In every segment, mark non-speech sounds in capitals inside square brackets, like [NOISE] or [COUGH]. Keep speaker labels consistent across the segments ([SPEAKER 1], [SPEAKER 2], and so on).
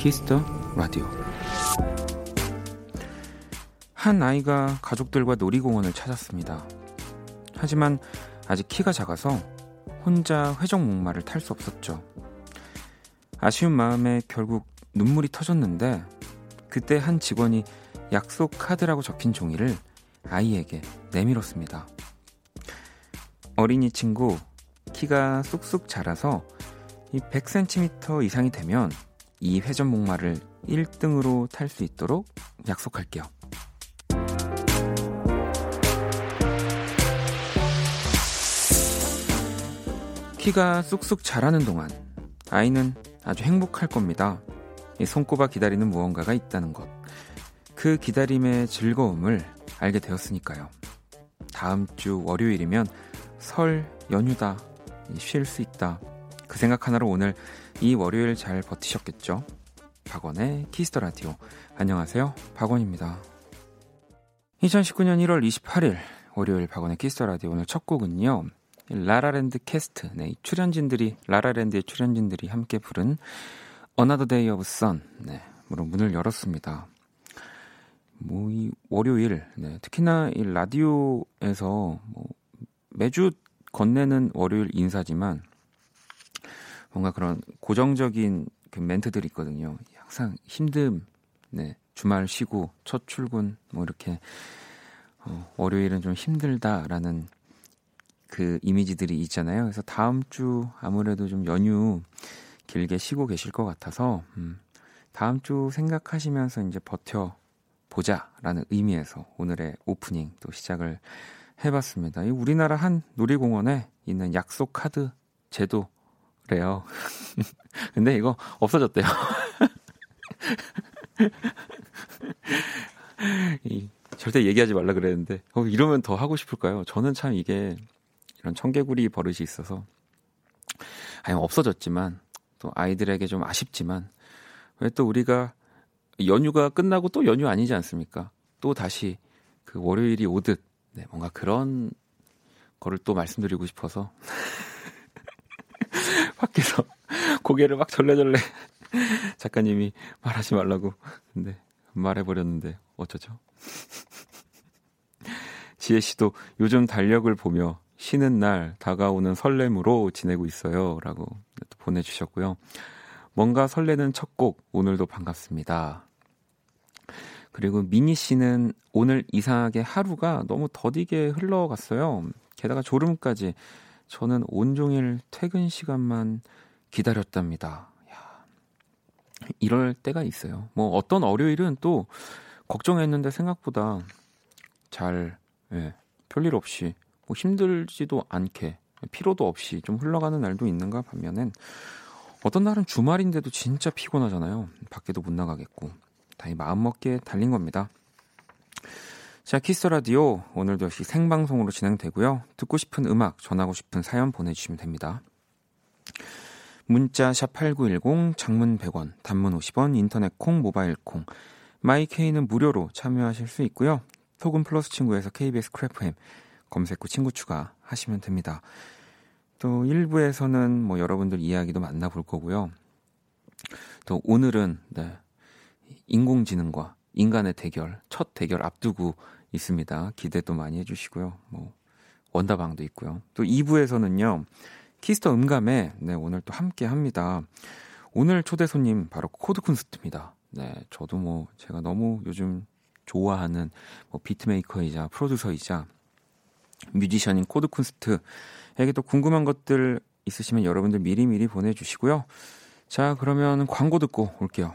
[SPEAKER 1] Kiss the 라디오 한 아이가 가족들과 놀이공원을 찾았습니다. 하지만 아직 키가 작아서 혼자 회적 목마를 탈 수 없었죠. 아쉬운 마음에 결국 눈물이 터졌는데 그때 한 직원이 약속 카드라고 적힌 종이를 아이에게 내밀었습니다. 어린이 친구 키가 쑥쑥 자라서 이 100cm 이상이 되면 이 회전 목마를 1등으로 탈 수 있도록 약속할게요. 키가 쑥쑥 자라는 동안 아이는 아주 행복할 겁니다. 이 손꼽아 기다리는 무언가가 있다는 것. 그 기다림의 즐거움을 알게 되었으니까요. 다음 주 월요일이면 설 연휴다. 쉴 수 있다. 그 생각 하나로 오늘 이 월요일 잘 버티셨겠죠? 박원의 Kiss the 라디오. 안녕하세요. 박원입니다. 2019년 1월 28일 월요일 박원의 Kiss the 라디오 오늘 첫 곡은요. La La Land Cast. 네, 출연진들이 라라랜드의 출연진들이 함께 부른 Another Day of Sun. 네, 물론 문을 열었습니다. 뭐 이 월요일, 네, 특히나 이 라디오에서 뭐 매주 건네는 월요일 인사지만 뭔가 그런 고정적인 그 멘트들이 있거든요. 항상 힘듦, 네, 주말 쉬고 첫 출근 뭐 이렇게 어, 월요일은 좀 힘들다라는 그 이미지들이 있잖아요. 그래서 다음 주 아무래도 좀 연휴 길게 쉬고 계실 것 같아서 음, 다음 주 생각하시면서 이제 버텨 보자라는 의미에서 오늘의 오프닝 또 시작을 해봤습니다. 이 우리나라 한 놀이공원에 있는 약속 카드 제도 래요. [LAUGHS] 근데 이거 없어졌대요. [LAUGHS] 이, 절대 얘기하지 말라 그랬는데 어, 이러면 더 하고 싶을까요? 저는 참 이게 이런 청개구리 버릇이 있어서 아니 없어졌지만 또 아이들에게 좀 아쉽지만 왜 또 우리가 연휴가 끝나고 또 연휴 아니지 않습니까? 또 다시 그 월요일이 오듯 네, 뭔가 그런 거를 또 말씀드리고 싶어서 [LAUGHS] 밖에서 [LAUGHS] 고개를 막 절레절레 [LAUGHS] 작가님이 말하지 말라고 근데 말해버렸는데 어쩌죠? [LAUGHS] 지혜 씨도 요즘 달력을 보며 쉬는 날 다가오는 설렘으로 지내고 있어요. 라고 보내주셨고요. 뭔가 설레는 첫 곡, 오늘도 반갑습니다. 그리고 미니 씨는 오늘 이상하게 하루가 너무 더디게 흘러갔어요. 게다가 졸음까지 저는 온종일 퇴근 시간만 기다렸답니다. 야, 이럴 때가 있어요. 뭐 어떤 월요일은 또 걱정했는데 생각보다 잘 예, 별일 없이 뭐 힘들지도 않게 피로도 없이 좀 흘러가는 날도 있는가 반면엔 어떤 날은 주말인데도 진짜 피곤하잖아요. 밖에도 못 나가겠고. 다 이 마음먹기에 달린 겁니다. 자, Kiss the 라디오 오늘도 역시 생방송으로 진행되고요. 듣고 싶은 음악, 전하고 싶은 사연 보내주시면 됩니다. 문자 샵 8910 장문 100원, 단문 50원, 인터넷 콩, 모바일 콩, my K는 무료로 참여하실 수 있고요. 소금 플러스 친구에서 KBS Cool FM 검색 후 친구 추가하시면 됩니다. 또 1부에서는 뭐 여러분들 이야기도 만나볼 거고요. 또 오늘은 네, 인공지능과 인간의 대결, 첫 대결 앞두고 있습니다. 기대도 많이 해주시고요. 뭐 원다방도 있고요. 또 2부에서는요. Kiss the 음감에 네, 오늘 또 함께 합니다. 오늘 초대 손님 바로 Code Kunst입니다. 네, 저도 뭐 제가 너무 요즘 좋아하는 뭐 beatmaker이자 프로듀서이자 뮤지션인 Code Kunst에게 또 궁금한 것들 있으시면 여러분들 미리미리 보내주시고요. 자, 그러면 광고 듣고 올게요.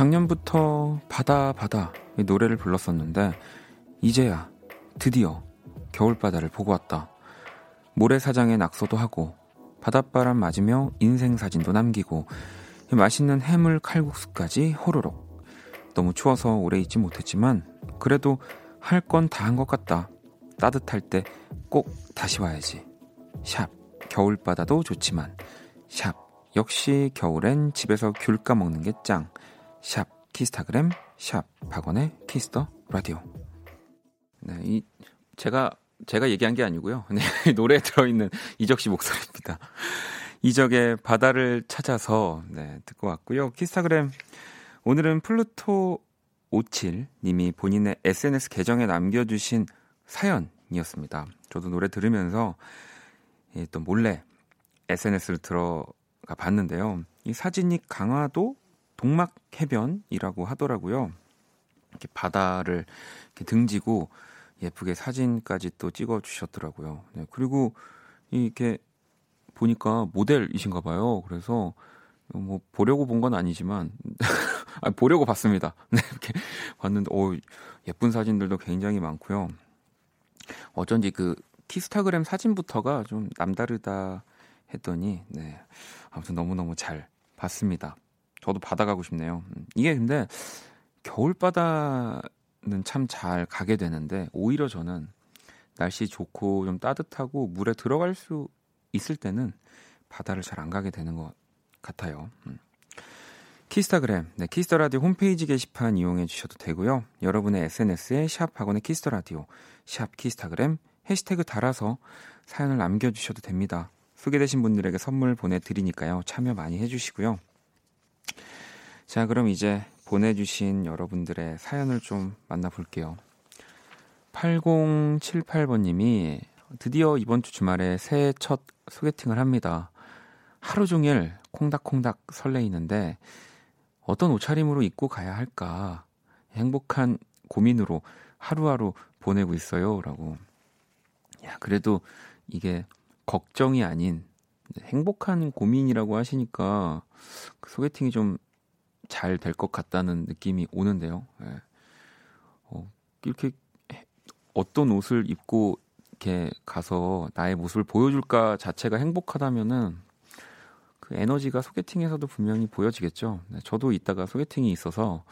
[SPEAKER 1] 작년부터 바다 바다 이 노래를 불렀었는데 이제야 드디어 겨울바다를 보고 왔다. 모래사장에 낙서도 하고 바닷바람 맞으며 인생 사진도 남기고 맛있는 해물 칼국수까지 호로록. 너무 추워서 오래 있지 못했지만 그래도 할 건 다 한 것 같다. 따뜻할 때 꼭 다시 와야지. 샵 겨울바다도 좋지만 샵 역시 겨울엔 집에서 귤 까먹는 게 짱. 샵 키스타그램 샵 박원의 Kiss the 라디오. 네, 이 제가 제가 얘기한 게 아니고요. [LAUGHS] 네, 노래에 들어있는 이적 씨 목소리입니다. 이적의 바다를 찾아서 네, 듣고 왔고요. 키스타그램 오늘은 플루토 57 님이 본인의 SNS 계정에 남겨주신 사연이었습니다. 저도 노래 들으면서 예, 또 몰래 SNS를 들어가 봤는데요. 이 사진이 강화도 동막 해변이라고 하더라고요. 이렇게 바다를 이렇게 등지고 예쁘게 사진까지 또 찍어 주셨더라고요. 네, 그리고 이렇게 보니까 모델이신가 봐요. 그래서 뭐 보려고 본 건 아니지만 [LAUGHS] 아 보려고 봤습니다. [LAUGHS] 네, 이렇게 봤는데 오 예쁜 사진들도 굉장히 많고요. 어쩐지 그 키스타그램 사진부터가 좀 남다르다 했더니 네. 아무튼 너무너무 잘 봤습니다. 저도 받아가고 싶네요. 음, 이게 근데 겨울바다는 참 잘 가게 되는데 오히려 저는 날씨 좋고 좀 따뜻하고 물에 들어갈 수 있을 때는 바다를 잘 안 가게 되는 것 같아요. 음. 키스타그램, 네, Kiss the 라디오 홈페이지 게시판 이용해 주셔도 되고요. 여러분의 SNS에 샵 박원의 Kiss the 라디오, 샵 키스타그램 hashtag 달아서 사연을 남겨 주셔도 됩니다. 소개되신 분들에게 선물 보내 드리니까요. 참여 많이 해 주시고요. 자, 그럼 이제 보내 주신 여러분들의 사연을 좀 만나 볼게요. 8078번 님이 드디어 이번 주 주말에 새해 첫 소개팅을 합니다. 하루 종일 콩닥콩닥 설레이는데 어떤 옷차림으로 입고 가야 할까 행복한 고민으로 하루하루 보내고 있어요. 라고. 야, 그래도 이게 걱정이 아닌 행복한 고민이라고 하시니까 그 소개팅이 좀 잘 될 것 같다는 느낌이 오는데요. 예. 어, 이렇게 어떤 옷을 입고 이렇게 가서 나의 모습을 보여줄까 자체가 행복하다면은 그 에너지가 소개팅에서도 분명히 보여지겠죠. 네, 저도 이따가 소개팅이 있어서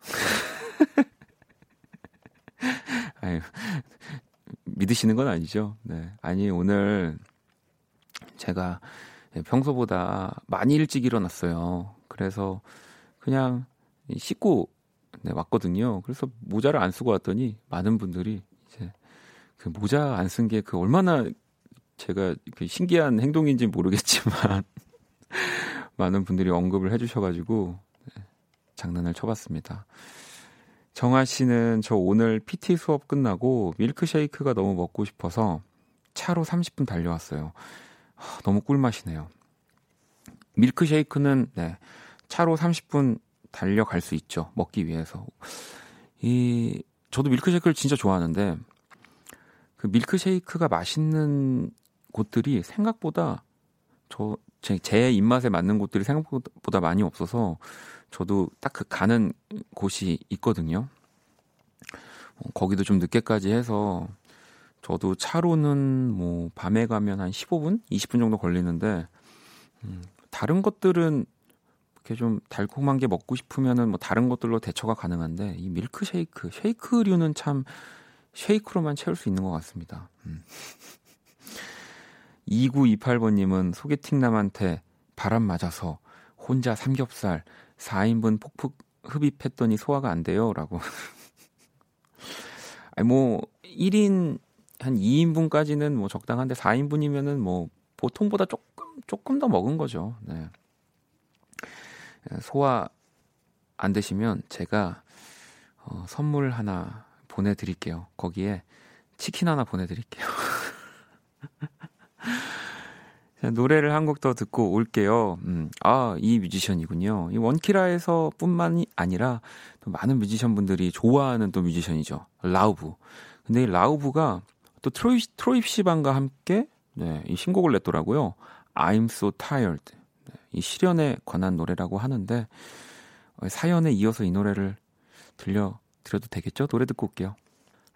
[SPEAKER 1] [LAUGHS] 아유, 믿으시는 건 아니죠. 네. 아니 오늘 제가 평소보다 많이 일찍 일어났어요. 그래서 그냥 씻고 네, 왔거든요. 그래서 모자를 안 쓰고 왔더니 많은 분들이 이제 그 모자 안 쓴 게 그 얼마나 제가 그 신기한 행동인지 모르겠지만 [LAUGHS] 많은 분들이 언급을 해주셔가지고 네, 장난을 쳐봤습니다. 정아 씨는 저 오늘 PT 수업 끝나고 밀크쉐이크가 너무 먹고 싶어서 차로 30분 달려왔어요. 하, 너무 꿀맛이네요. 밀크쉐이크는 네, 차로 30분 달려갈 수 있죠. 먹기 위해서. 이 저도 밀크쉐이크를 진짜 좋아하는데 그 밀크쉐이크가 맛있는 곳들이 생각보다 저 제, 제 입맛에 맞는 곳들이 생각보다 많이 없어서 저도 딱 그 가는 곳이 있거든요. 어, 거기도 좀 늦게까지 해서 저도 차로는 뭐 밤에 가면 한 15분, 20분 정도 걸리는데 음, 다른 것들은 이렇게 좀 달콤한 게 먹고 싶으면은 뭐 다른 것들로 대처가 가능한데 이 밀크 쉐이크, 쉐이크류는 참 쉐이크로만 채울 수 있는 것 같습니다. 음. 2928번님은 소개팅남한테 바람 맞아서 혼자 삼겹살 4인분 폭풍 흡입했더니 소화가 안 돼요. 라고. [LAUGHS] 아니, 뭐, 1인, 한 2인분까지는 뭐 적당한데 4인분이면은 뭐 보통보다 조금, 조금 더 먹은 거죠. 네. 소화 안 되시면 제가 어, 선물 하나 보내드릴게요. 거기에 치킨 하나 보내드릴게요. [LAUGHS] 자, 노래를 한 곡 더 듣고 올게요. 음, 아, 이 뮤지션이군요. 이 원키라에서 뿐만이 아니라 또 많은 뮤지션 분들이 좋아하는 또 뮤지션이죠. 라우브. 근데 이 Lauv가 또 Troye, Troye Sivan과 함께 네, 이 신곡을 냈더라고요. I'm so tired. 네, 이 실연에 관한 노래라고 하는데 사연에 이어서 이 노래를 들려 드려도 되겠죠? 노래 듣고 올게요.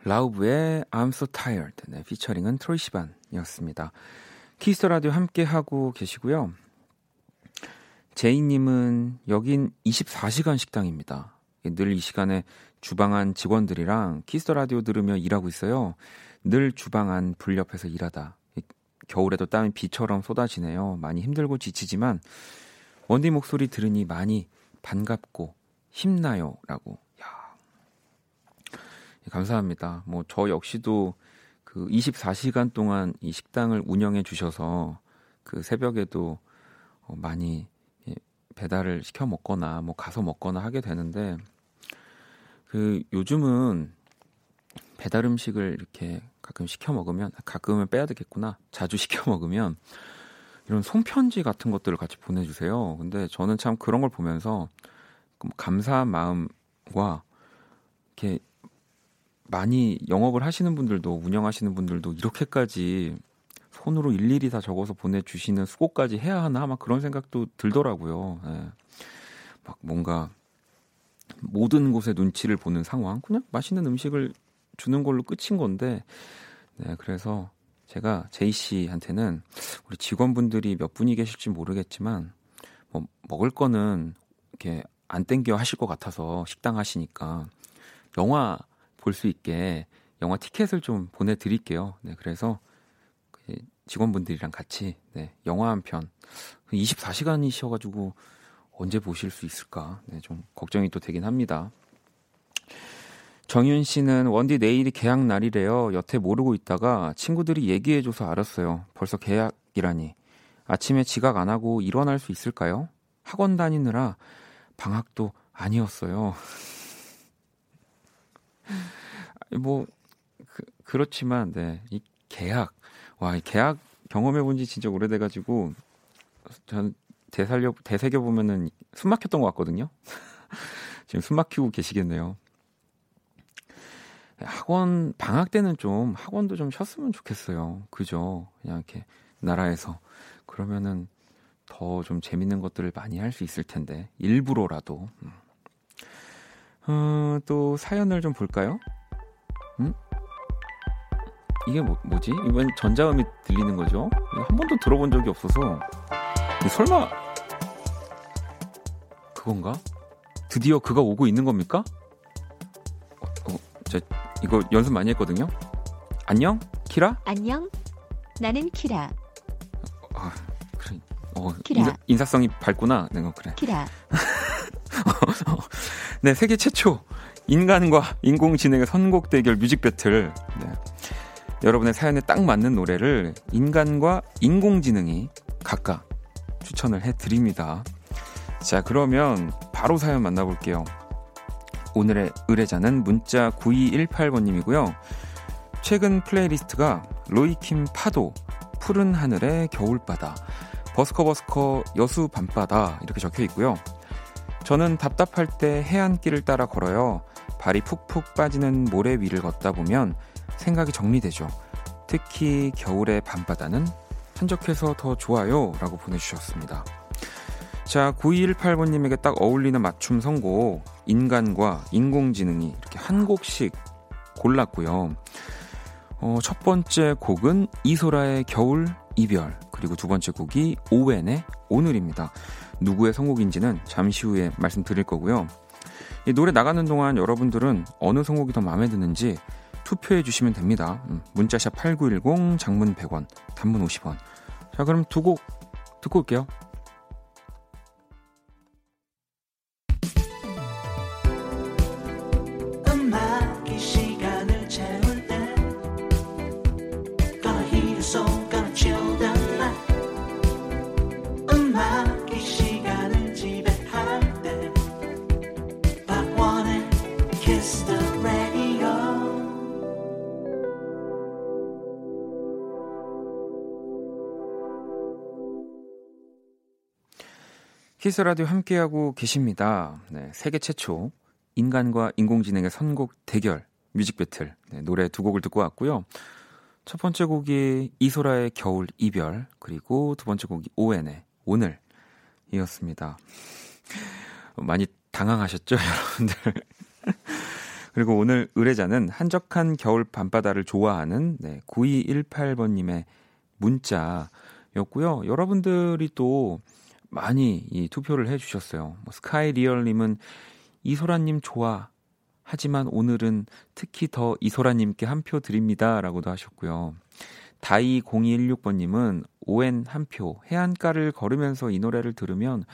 [SPEAKER 1] Lauv의 I'm So Tired 네, featuring은 Troye Sivan이었습니다. Kiss the 라디오 함께 하고 계시고요. 제이님은 여긴 24시간 식당입니다. 늘 이 시간에 주방 안 직원들이랑 Kiss the 라디오 들으며 일하고 있어요. 늘 주방 안 불 옆에서 일하다. 겨울에도 땀이 비처럼 쏟아지네요. 많이 힘들고 지치지만 원디 목소리 들으니 많이 반갑고 힘나요라고. 야. 감사합니다. 뭐 저 역시도 그 24시간 동안 이 식당을 운영해 주셔서 그 새벽에도 어, 많이 배달을 시켜 먹거나 뭐 가서 먹거나 하게 되는데 그 요즘은 배달 음식을 이렇게 가끔 시켜 먹으면 가끔은 빼야 되겠구나 자주 [LAUGHS] 시켜 먹으면 이런 손편지 같은 것들을 같이 보내주세요. 근데 저는 참 그런 걸 보면서 감사한 마음과 이렇게 많이 영업을 하시는 분들도 운영하시는 분들도 이렇게까지 손으로 일일이 다 적어서 보내주시는 수고까지 해야 하나 막 그런 생각도 들더라고요. 네. 막 뭔가 모든 곳에 눈치를 보는 상황, 그냥 맛있는 음식을 주는 걸로 끝인 건데, 네, 그래서 제가 제이 씨한테는 우리 직원분들이 몇 분이 계실지 모르겠지만, 뭐 먹을 거는 이렇게 안 땡겨 하실 것 같아서 식당 하시니까 영화 볼 수 있게 영화 티켓을 좀 보내드릴게요. 네, 그래서 그 직원분들이랑 같이 네, 영화 한 편 24시간이셔가지고 언제 보실 수 있을까? 네, 좀 걱정이 또 되긴 합니다. 정윤 씨는 원디 내일이 계약 날이래요. 여태 모르고 있다가 친구들이 얘기해줘서 알았어요. 벌써 계약이라니. 아침에 지각 안 하고 일어날 수 있을까요? 학원 다니느라 방학도 아니었어요. [LAUGHS] 뭐 그, 그렇지만 네, 이 계약 와, 이 계약 경험해 본 지 진짜 오래돼 가지고 전 되살려 되새겨 보면은 숨 막혔던 것 같거든요. [LAUGHS] 지금 숨 막히고 계시겠네요. 학원 방학 때는 좀 학원도 좀 쉬었으면 좋겠어요. 그죠? 그냥 이렇게 나라에서 그러면은 더 좀 재밌는 것들을 많이 할 수 있을 텐데 일부러라도. 음. 어, 또 사연을 좀 볼까요? 음? 이게 뭐, 뭐지? 이번 전자음이 들리는 거죠? 한 번도 들어본 적이 없어서 설마 그건가? 드디어 그가 오고 있는 겁니까? 어, 어, 저 이거 연습 많이 했거든요. 안녕, 키라?
[SPEAKER 2] 안녕, 나는 키라.
[SPEAKER 1] 아, 그래. 어, 키라. 인사, 성이 밝구나. 네, 어, 그래.
[SPEAKER 2] 키라. [LAUGHS]
[SPEAKER 1] 네, 세계 최초 인간과 인공지능의 선곡 대결 뮤직 배틀. 네. 여러분의 사연에 딱 맞는 노래를 인간과 인공지능이 각각 추천을 해 드립니다. 자, 그러면 바로 사연 만나볼게요. 오늘의 의뢰자는 문자 9218번님이고요. 최근 playlist가 로이킴 파도, 푸른 하늘의 겨울바다, 버스커버스커 여수 밤바다 이렇게 적혀 있고요. 저는 답답할 때 해안길을 따라 걸어요. 발이 푹푹 빠지는 모래 위를 걷다 보면 생각이 정리되죠. 특히 겨울의 밤바다는 한적해서 더 좋아요. 라고 보내주셨습니다. 자, 9218번님에게 딱 어울리는 맞춤 선곡, 인간과 인공지능이 이렇게 한 곡씩 골랐고요. 어, 첫 번째 곡은 이소라의 겨울 이별, 그리고 두 번째 곡이 오웬의 오늘입니다. 누구의 선곡인지는 잠시 후에 말씀드릴 거고요. 이 노래 나가는 동안 여러분들은 어느 선곡이 더 마음에 드는지 투표해 주시면 됩니다. 음, 문자샵 8910, 장문 100원, 단문 50원. 자, 그럼 두 곡 듣고 올게요. 키스 라디오 함께하고 계십니다. 네, 세계 최초 인간과 인공지능의 선곡 대결 music battle 네, 노래 두 곡을 듣고 왔고요. 첫 번째 곡이 이소라의 겨울 이별 그리고 두 번째 곡이 오엔의 오늘 이었습니다. 많이 당황하셨죠, [LAUGHS] 여러분들? 그리고 오늘 의뢰자는 한적한 겨울 밤바다를 좋아하는 네, 9218번님의 문자였고요. 여러분들이 또 많이 이 투표를 해주셨어요. 뭐 스카이 리얼님은 이소라님 좋아. 하지만 오늘은 특히 더 이소라님께 한 표 드립니다 라고도 하셨고요. 다이 0216번님은 오엔 한 표. 해안가를 걸으면서 이 노래를 들으면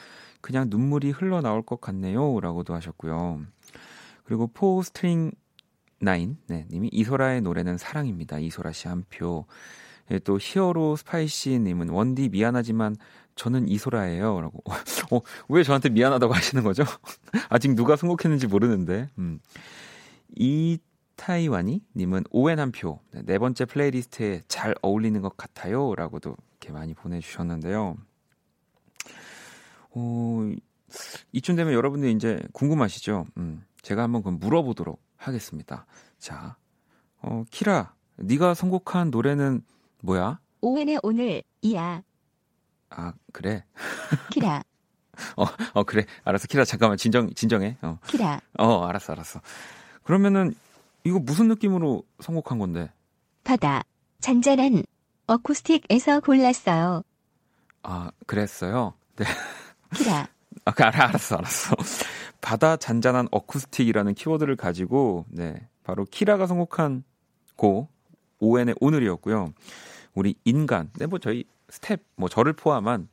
[SPEAKER 1] 그냥 눈물이 흘러나올 것 같네요 라고도 하셨고요. 그리고 포 스트링 나인 네, 님이 이소라의 노래는 사랑입니다. 이소라 씨 한 표. 예, 또 히어로 스파이시 님은 원디 미안하지만 저는 이소라예요. 라고. [LAUGHS] 어, 왜 저한테 미안하다고 하시는 거죠? [LAUGHS] 아직 누가 선곡했는지 모르는데. 음. 이타이와니 님은 오엔 한 표. 네, 네 번째 playlist에 잘 어울리는 것 같아요. 라고도 이렇게 많이 보내주셨는데요. 어, 이쯤 되면 여러분들 이제 궁금하시죠? 음, 제가 한번 그럼 물어보도록 하겠습니다. 자, 어, 키라, 네가 선곡한 노래는 뭐야?
[SPEAKER 2] 오웬의 오늘 이야.
[SPEAKER 1] 아, 그래.
[SPEAKER 2] 키라. [LAUGHS]
[SPEAKER 1] 어, 어, 그래. 알았어. 키라, 잠깐만. 진정, 진정해. 어.
[SPEAKER 2] 키라.
[SPEAKER 1] 어, 알았어, 알았어. 그러면은, 이거 무슨 느낌으로 선곡한 건데?
[SPEAKER 2] 바다. 잔잔한 어쿠스틱에서 골랐어요.
[SPEAKER 1] 아, 그랬어요? 네.
[SPEAKER 2] 키라. [LAUGHS]
[SPEAKER 1] 아, 그, 알아, 알았어, 알았어. 바다 잔잔한 acoustic이라는 키워드를 가지고, 네. 바로 키라가 선곡한 곡, ON의 오늘이었고요. 우리 인간, 네, 뭐 저희 스텝, 뭐 저를 포함한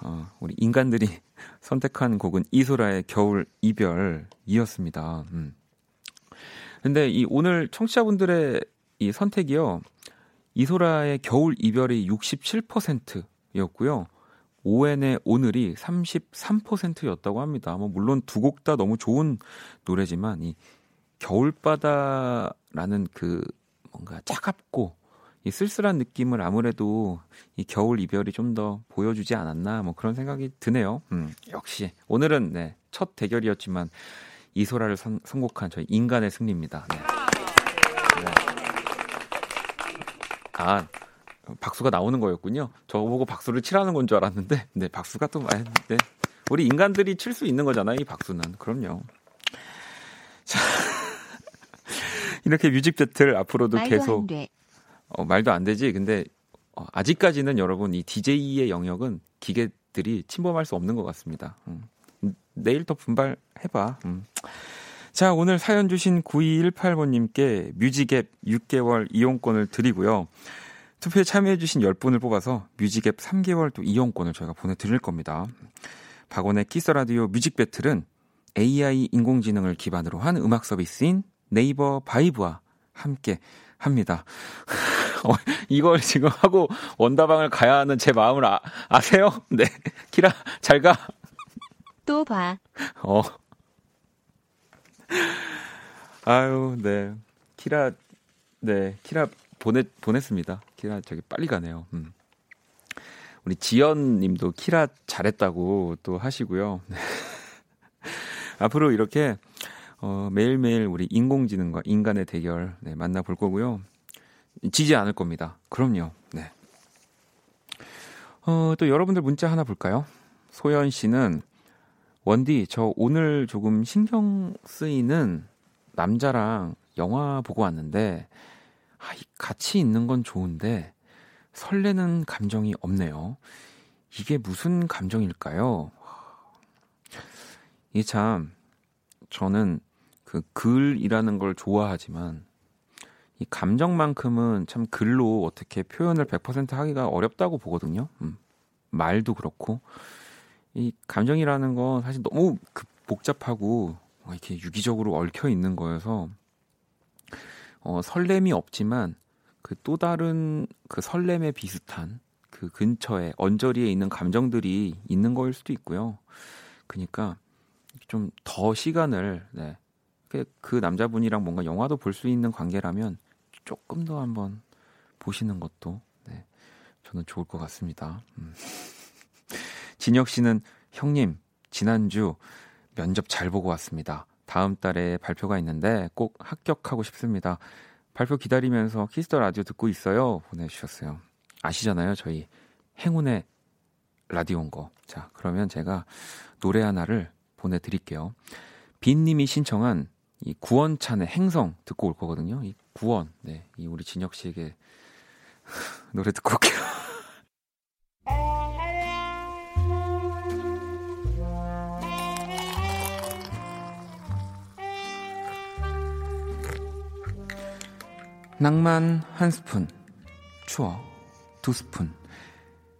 [SPEAKER 1] 어, 우리 인간들이 [LAUGHS] 선택한 곡은 이소라의 겨울 이별이었습니다. 음. 근데 이 오늘 청취자분들의 이 선택이요. 이소라의 겨울 이별이 67%였고요. 오엔의 오늘이 33%였다고 합니다. 뭐 물론 두 곡 다 너무 좋은 노래지만 이 겨울바다라는 그 뭔가 차갑고 이 쓸쓸한 느낌을 아무래도 이 겨울 이별이 좀 더 보여주지 않았나 뭐 그런 생각이 드네요. 음, 역시 오늘은 네, 첫 대결이었지만 이소라를 선, 선곡한 저희 인간의 승리입니다. 네. 네. 아 박수가 나오는 거였군요. 저보고 박수를 치라는 건 줄 알았는데 네 박수가 또 많이 네. 우리 인간들이 칠 수 있는 거잖아요. 이 박수는 그럼요. 자 [LAUGHS] 이렇게 뮤직 배틀 앞으로도 계속 어, 말도 안 되지. 근데 어, 아직까지는 여러분 이 DJ의 영역은 기계들이 침범할 수 없는 것 같습니다. 음. 내일 더 분발해봐. 음. 자, 오늘 사연 주신 9218번님께 뮤직앱 6개월 이용권을 드리고요. 투표에 참여해주신 10분을 뽑아서 music 앱 3개월 또 이용권을 저희가 보내드릴 겁니다. 박원의 키스라디오 뮤직 배틀은 AI 인공지능을 기반으로 한 음악 서비스인 네이버 바이브와 함께 합니다. [LAUGHS] 어, 이걸 지금 하고 원다방을 가야 하는 제 마음을 아, 아세요? [LAUGHS] 네. 키라, 잘 가.
[SPEAKER 2] 또 봐.
[SPEAKER 1] 어. 아유, 네. 키라, 네. 키라 보냈, 보냈습니다. 키라 저기 빨리 가네요. 음. 우리 지연 님도 키라 잘했다고 또 하시고요. [LAUGHS] 앞으로 이렇게 어, 매일매일 우리 인공지능과 인간의 대결 네, 만나볼 거고요. 지지 않을 겁니다. 그럼요. 네. 어, 또 여러분들 문자 하나 볼까요? 소연 씨는 원디 저 오늘 조금 신경 쓰이는 남자랑 영화 보고 왔는데 아, 같이 있는 건 좋은데 설레는 감정이 없네요. 이게 무슨 감정일까요? 이참 저는 그 글이라는 걸 좋아하지만 이 감정만큼은 참 글로 어떻게 표현을 100% 하기가 어렵다고 보거든요. 음. 말도 그렇고 이 감정이라는 건 사실 너무 그 복잡하고 이렇게 유기적으로 얽혀 있는 거여서 어, 설렘이 없지만 그 또 다른 그 설렘에 비슷한 그 근처에 언저리에 있는 감정들이 있는 거일 수도 있고요. 그러니까 좀 더 시간을 네, 그, 그 남자분이랑 뭔가 영화도 볼 수 있는 관계라면 조금 더 한번 보시는 것도 네, 저는 좋을 것 같습니다. 음. [LAUGHS] 진혁 씨는 형님 지난주 면접 잘 보고 왔습니다. 다음 달에 발표가 있는데 꼭 합격하고 싶습니다. 발표 기다리면서 키스 더 라디오 듣고 있어요. 보내주셨어요. 아시잖아요. 저희 행운의 라디오인 거. 자, 그러면 제가 노래 하나를 보내드릴게요. 빈님이 신청한 이 구원찬의 행성 듣고 올 거거든요. 이 구원, 네, 이 우리 진혁 씨에게 [LAUGHS] 노래 듣고 올게요. [LAUGHS] 낭만 한 스푼, 추억 두 스푼,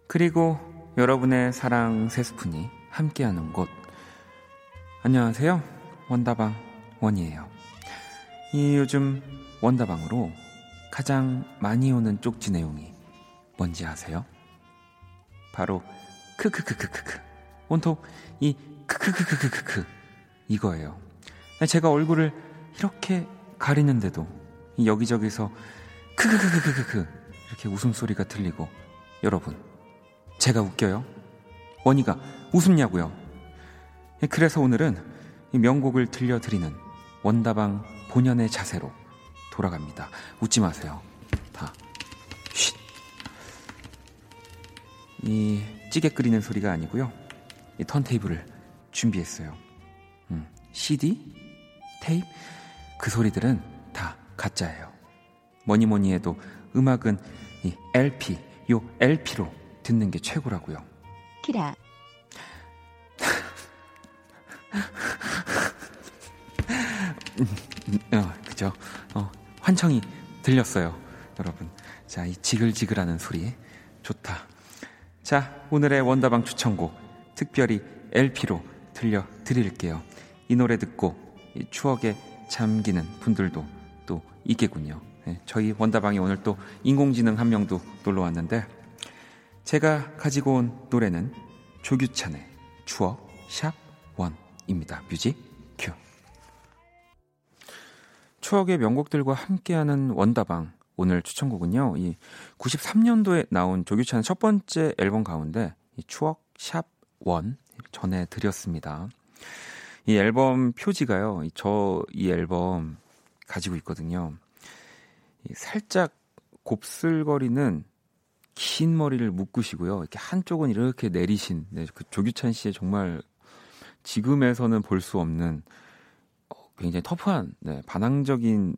[SPEAKER 1] 그리고 여러분의 사랑 세 스푼이 함께하는 곳. 안녕하세요. 원다방 원이에요. 이 요즘 원다방으로 가장 많이 오는 쪽지 내용이 뭔지 아세요? 바로 크크크크크크 온통 이 크크크크크크크 이거예요. 제가 얼굴을 이렇게 가리는데도 여기저기서 크크크크크크 이렇게 웃음소리가 들리고 여러분 제가 웃겨요? 원희가 웃음냐고요? 그래서 오늘은 이 명곡을 들려드리는 원다방 본연의 자세로 돌아갑니다. 웃지 마세요. 다. 쉿. 이 찌개 끓이는 소리가 아니고요. 이 턴테이블을 준비했어요. 음, CD? 테이프? 그 소리들은 가짜예요. 뭐니 뭐니 해도 음악은 이 LP, 요 LP로 듣는 게 최고라고요.
[SPEAKER 2] 키라. [LAUGHS]
[SPEAKER 1] 어, 그죠? 어, 환청이 들렸어요, 여러분. 자, 이 지글지글하는 소리 좋다. 자, 오늘의 원다방 추천곡 특별히 LP로 들려 드릴게요. 이 노래 듣고 이 추억에 잠기는 분들도 있겠군요. 네, 저희 원다방에 오늘 또 인공지능 한 명도 놀러 왔는데 제가 가지고 온 노래는 조규찬의 추억 샵 one입니다. music cue. 추억의 명곡들과 함께하는 원다방 오늘 추천곡은요. 이 93년도에 나온 조규찬의 첫 번째 앨범 가운데 이 추억 샵 원 전해 드렸습니다. 이 앨범 표지가요. 저 이 앨범 가지고 있거든요. 살짝 곱슬거리는 긴 머리를 묶으시고요. 이렇게 한쪽은 이렇게 내리신 네, 그 조규찬 씨의 정말 지금에서는 볼 수 없는 어, 굉장히 터프한 네, 반항적인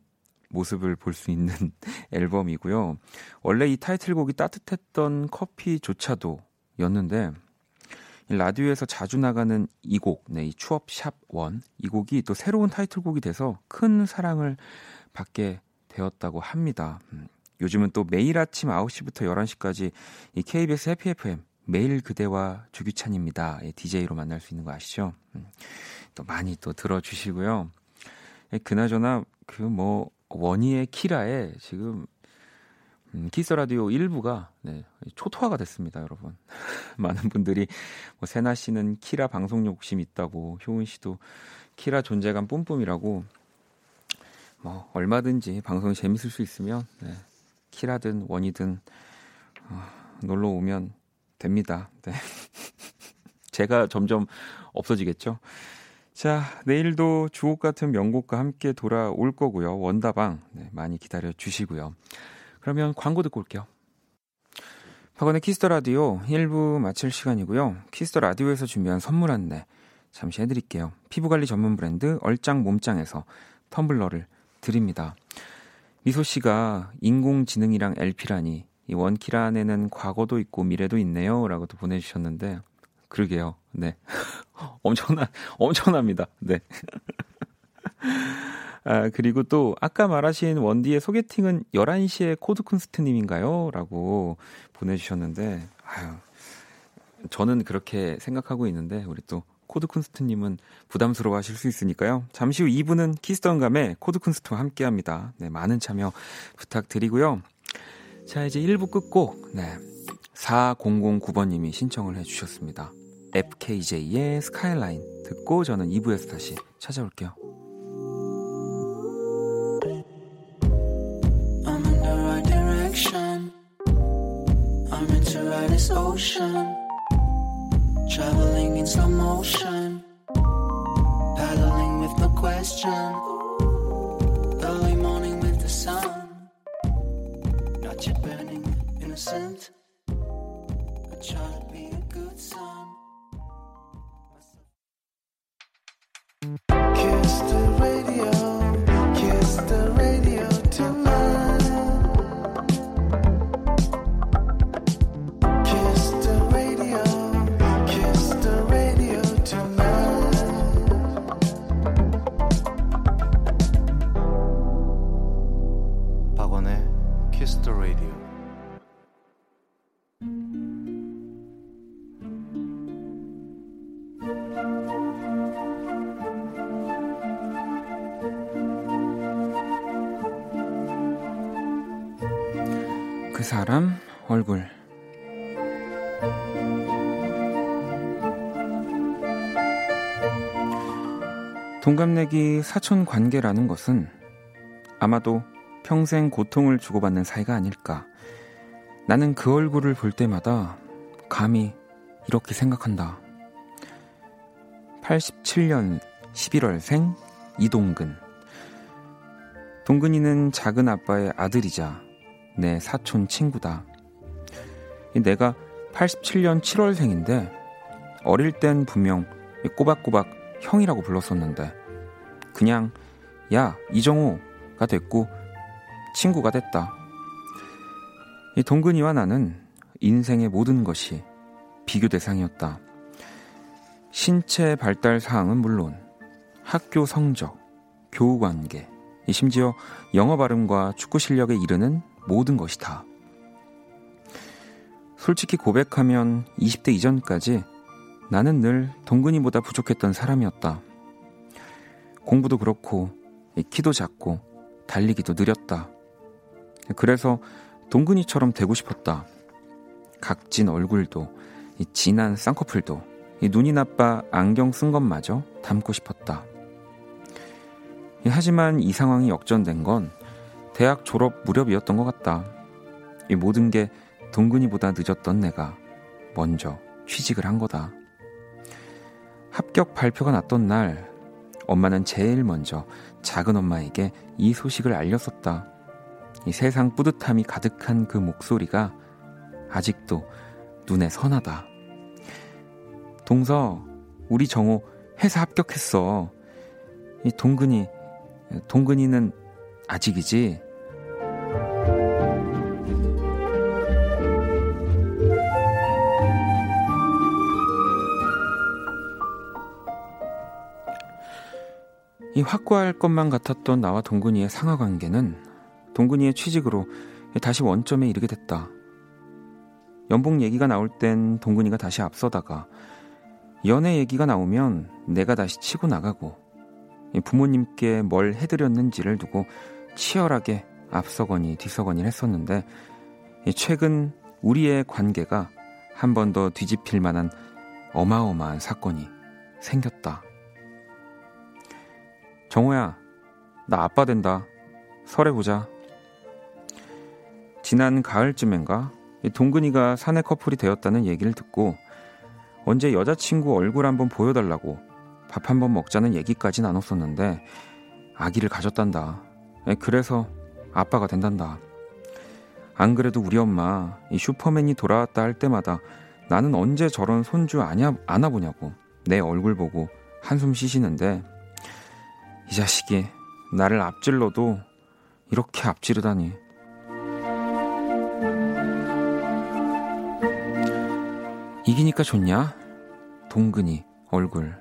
[SPEAKER 1] 모습을 볼 수 있는 [LAUGHS] 앨범이고요. 원래 이 타이틀곡이 따뜻했던 커피조차도 였는데 라디오에서 자주 나가는 이 곡, 네, 이 추업 샵 원, 이 곡이 또 새로운 타이틀곡이 돼서 큰 사랑을 받게 되었다고 합니다. 음, 요즘은 또 매일 아침 9시부터 11시까지 이 KBS 해피 FM 매일 그대와 주규찬입니다. 예, DJ로 만날 수 있는 거 아시죠? 음, 또 많이 또 들어주시고요. 예, 그나저나 그 뭐 원희의 키라에 지금 음, 키스 라디오 1부가 네, 초토화가 됐습니다, 여러분. [LAUGHS] 많은 분들이 뭐 세나 씨는 키라 방송 욕심 있다고, 효은 씨도 키라 존재감 뿜뿜이라고 뭐 얼마든지 방송이 재밌을 수 있으면 네, 키라든 원이든 어, 놀러 오면 됩니다. 네. [LAUGHS] 제가 점점 없어지겠죠. 자, 내일도 주옥 같은 명곡과 함께 돌아올 거고요. 원다방 네, 많이 기다려 주시고요. 그러면 광고 듣고 올게요. 박원의 키스 더 라디오 1부 마칠 시간이고요. 키스 더 라디오에서 준비한 선물 안내 잠시 해드릴게요. 피부관리 전문 브랜드 얼짱 몸짱에서 텀블러를 드립니다. 미소 씨가 인공지능이랑 LP라니 이 원키라 안에는 과거도 있고 미래도 있네요라고 도 보내주셨는데 그러게요. 네, [LAUGHS] 엄청난 엄청납니다. 네. [LAUGHS] 아, 그리고 또 아까 말하신 원디의 소개팅은 11시에 코드쿤스트님인가요? 라고 보내주셨는데 아유 저는 그렇게 생각하고 있는데 우리 또 코드쿤스트님은 부담스러워 하실 수 있으니까요. 잠시 후 2부는 키스턴감의 코드쿤스트와 함께 합니다. 네, 많은 참여 부탁드리고요. 자, 이제 1부 끝곡, 네. 4009번님이 신청을 해주셨습니다. FKJ의 스카이라인 듣고 저는 2부에서 다시 찾아올게요. Ocean. 동갑내기 사촌 관계라는 것은 아마도 평생 고통을 주고받는 사이가 아닐까. 나는 그 얼굴을 볼 때마다 감히 이렇게 생각한다. 87년 11월생 이동근. 동근이는 작은 아빠의 아들이자 내 사촌 친구다. 내가 87년 7월생인데 어릴 땐 분명 꼬박꼬박 형이라고 불렀었는데 그냥 야 이정호가 됐고 친구가 됐다. 이 동근이와 나는 인생의 모든 것이 비교 대상이었다. 신체 발달 사항은 물론 학교 성적, 교우 관계, 심지어 영어 발음과 축구 실력에 이르는 모든 것이 다. 솔직히 고백하면 20대 이전까지 나는 늘 동근이보다 부족했던 사람이었다. 공부도 그렇고 키도 작고 달리기도 느렸다. 그래서 동근이처럼 되고 싶었다. 각진 얼굴도 진한 쌍꺼풀도 눈이 나빠 안경 쓴 것마저 닮고 싶었다. 하지만 이 상황이 역전된 건 대학 졸업 무렵이었던 것 같다. 이 모든 게 동근이보다 늦었던 내가 먼저 취직을 한 거다. 합격 발표가 났던 날, 엄마는 제일 먼저 작은 엄마에게 이 소식을 알렸었다. 이 세상 뿌듯함이 가득한 그 목소리가 아직도 눈에 선하다. 동서, 우리 정호 회사 합격했어. 이 동근이, 동근이는 아직이지? 이 확고할 것만 같았던 나와 동근이의 상하 관계는 동근이의 취직으로 다시 원점에 이르게 됐다. 연봉 얘기가 나올 땐 동근이가 다시 앞서다가 연애 얘기가 나오면 내가 다시 치고 나가고 부모님께 뭘 해드렸는지를 두고 치열하게 앞서거니 뒤서거니 했었는데 최근 우리의 관계가 한 번 더 뒤집힐 만한 어마어마한 사건이 생겼다. 정호야, 나 아빠 된다. 설에 보자. 지난 가을쯤엔가 동근이가 사내 커플이 되었다는 얘기를 듣고 언제 여자친구 얼굴 한번 보여달라고 밥 한번 먹자는 얘기까지 나눴었는데 아기를 가졌단다. 그래서 아빠가 된단다. 안 그래도 우리 엄마 이 슈퍼맨이 돌아왔다 할 때마다 나는 언제 저런 손주 안아, 안아보냐고 내 얼굴 보고 한숨 쉬시는데 이 자식이 나를 앞질러도 이렇게 앞지르다니. 이기니까 좋냐? 동근이 얼굴.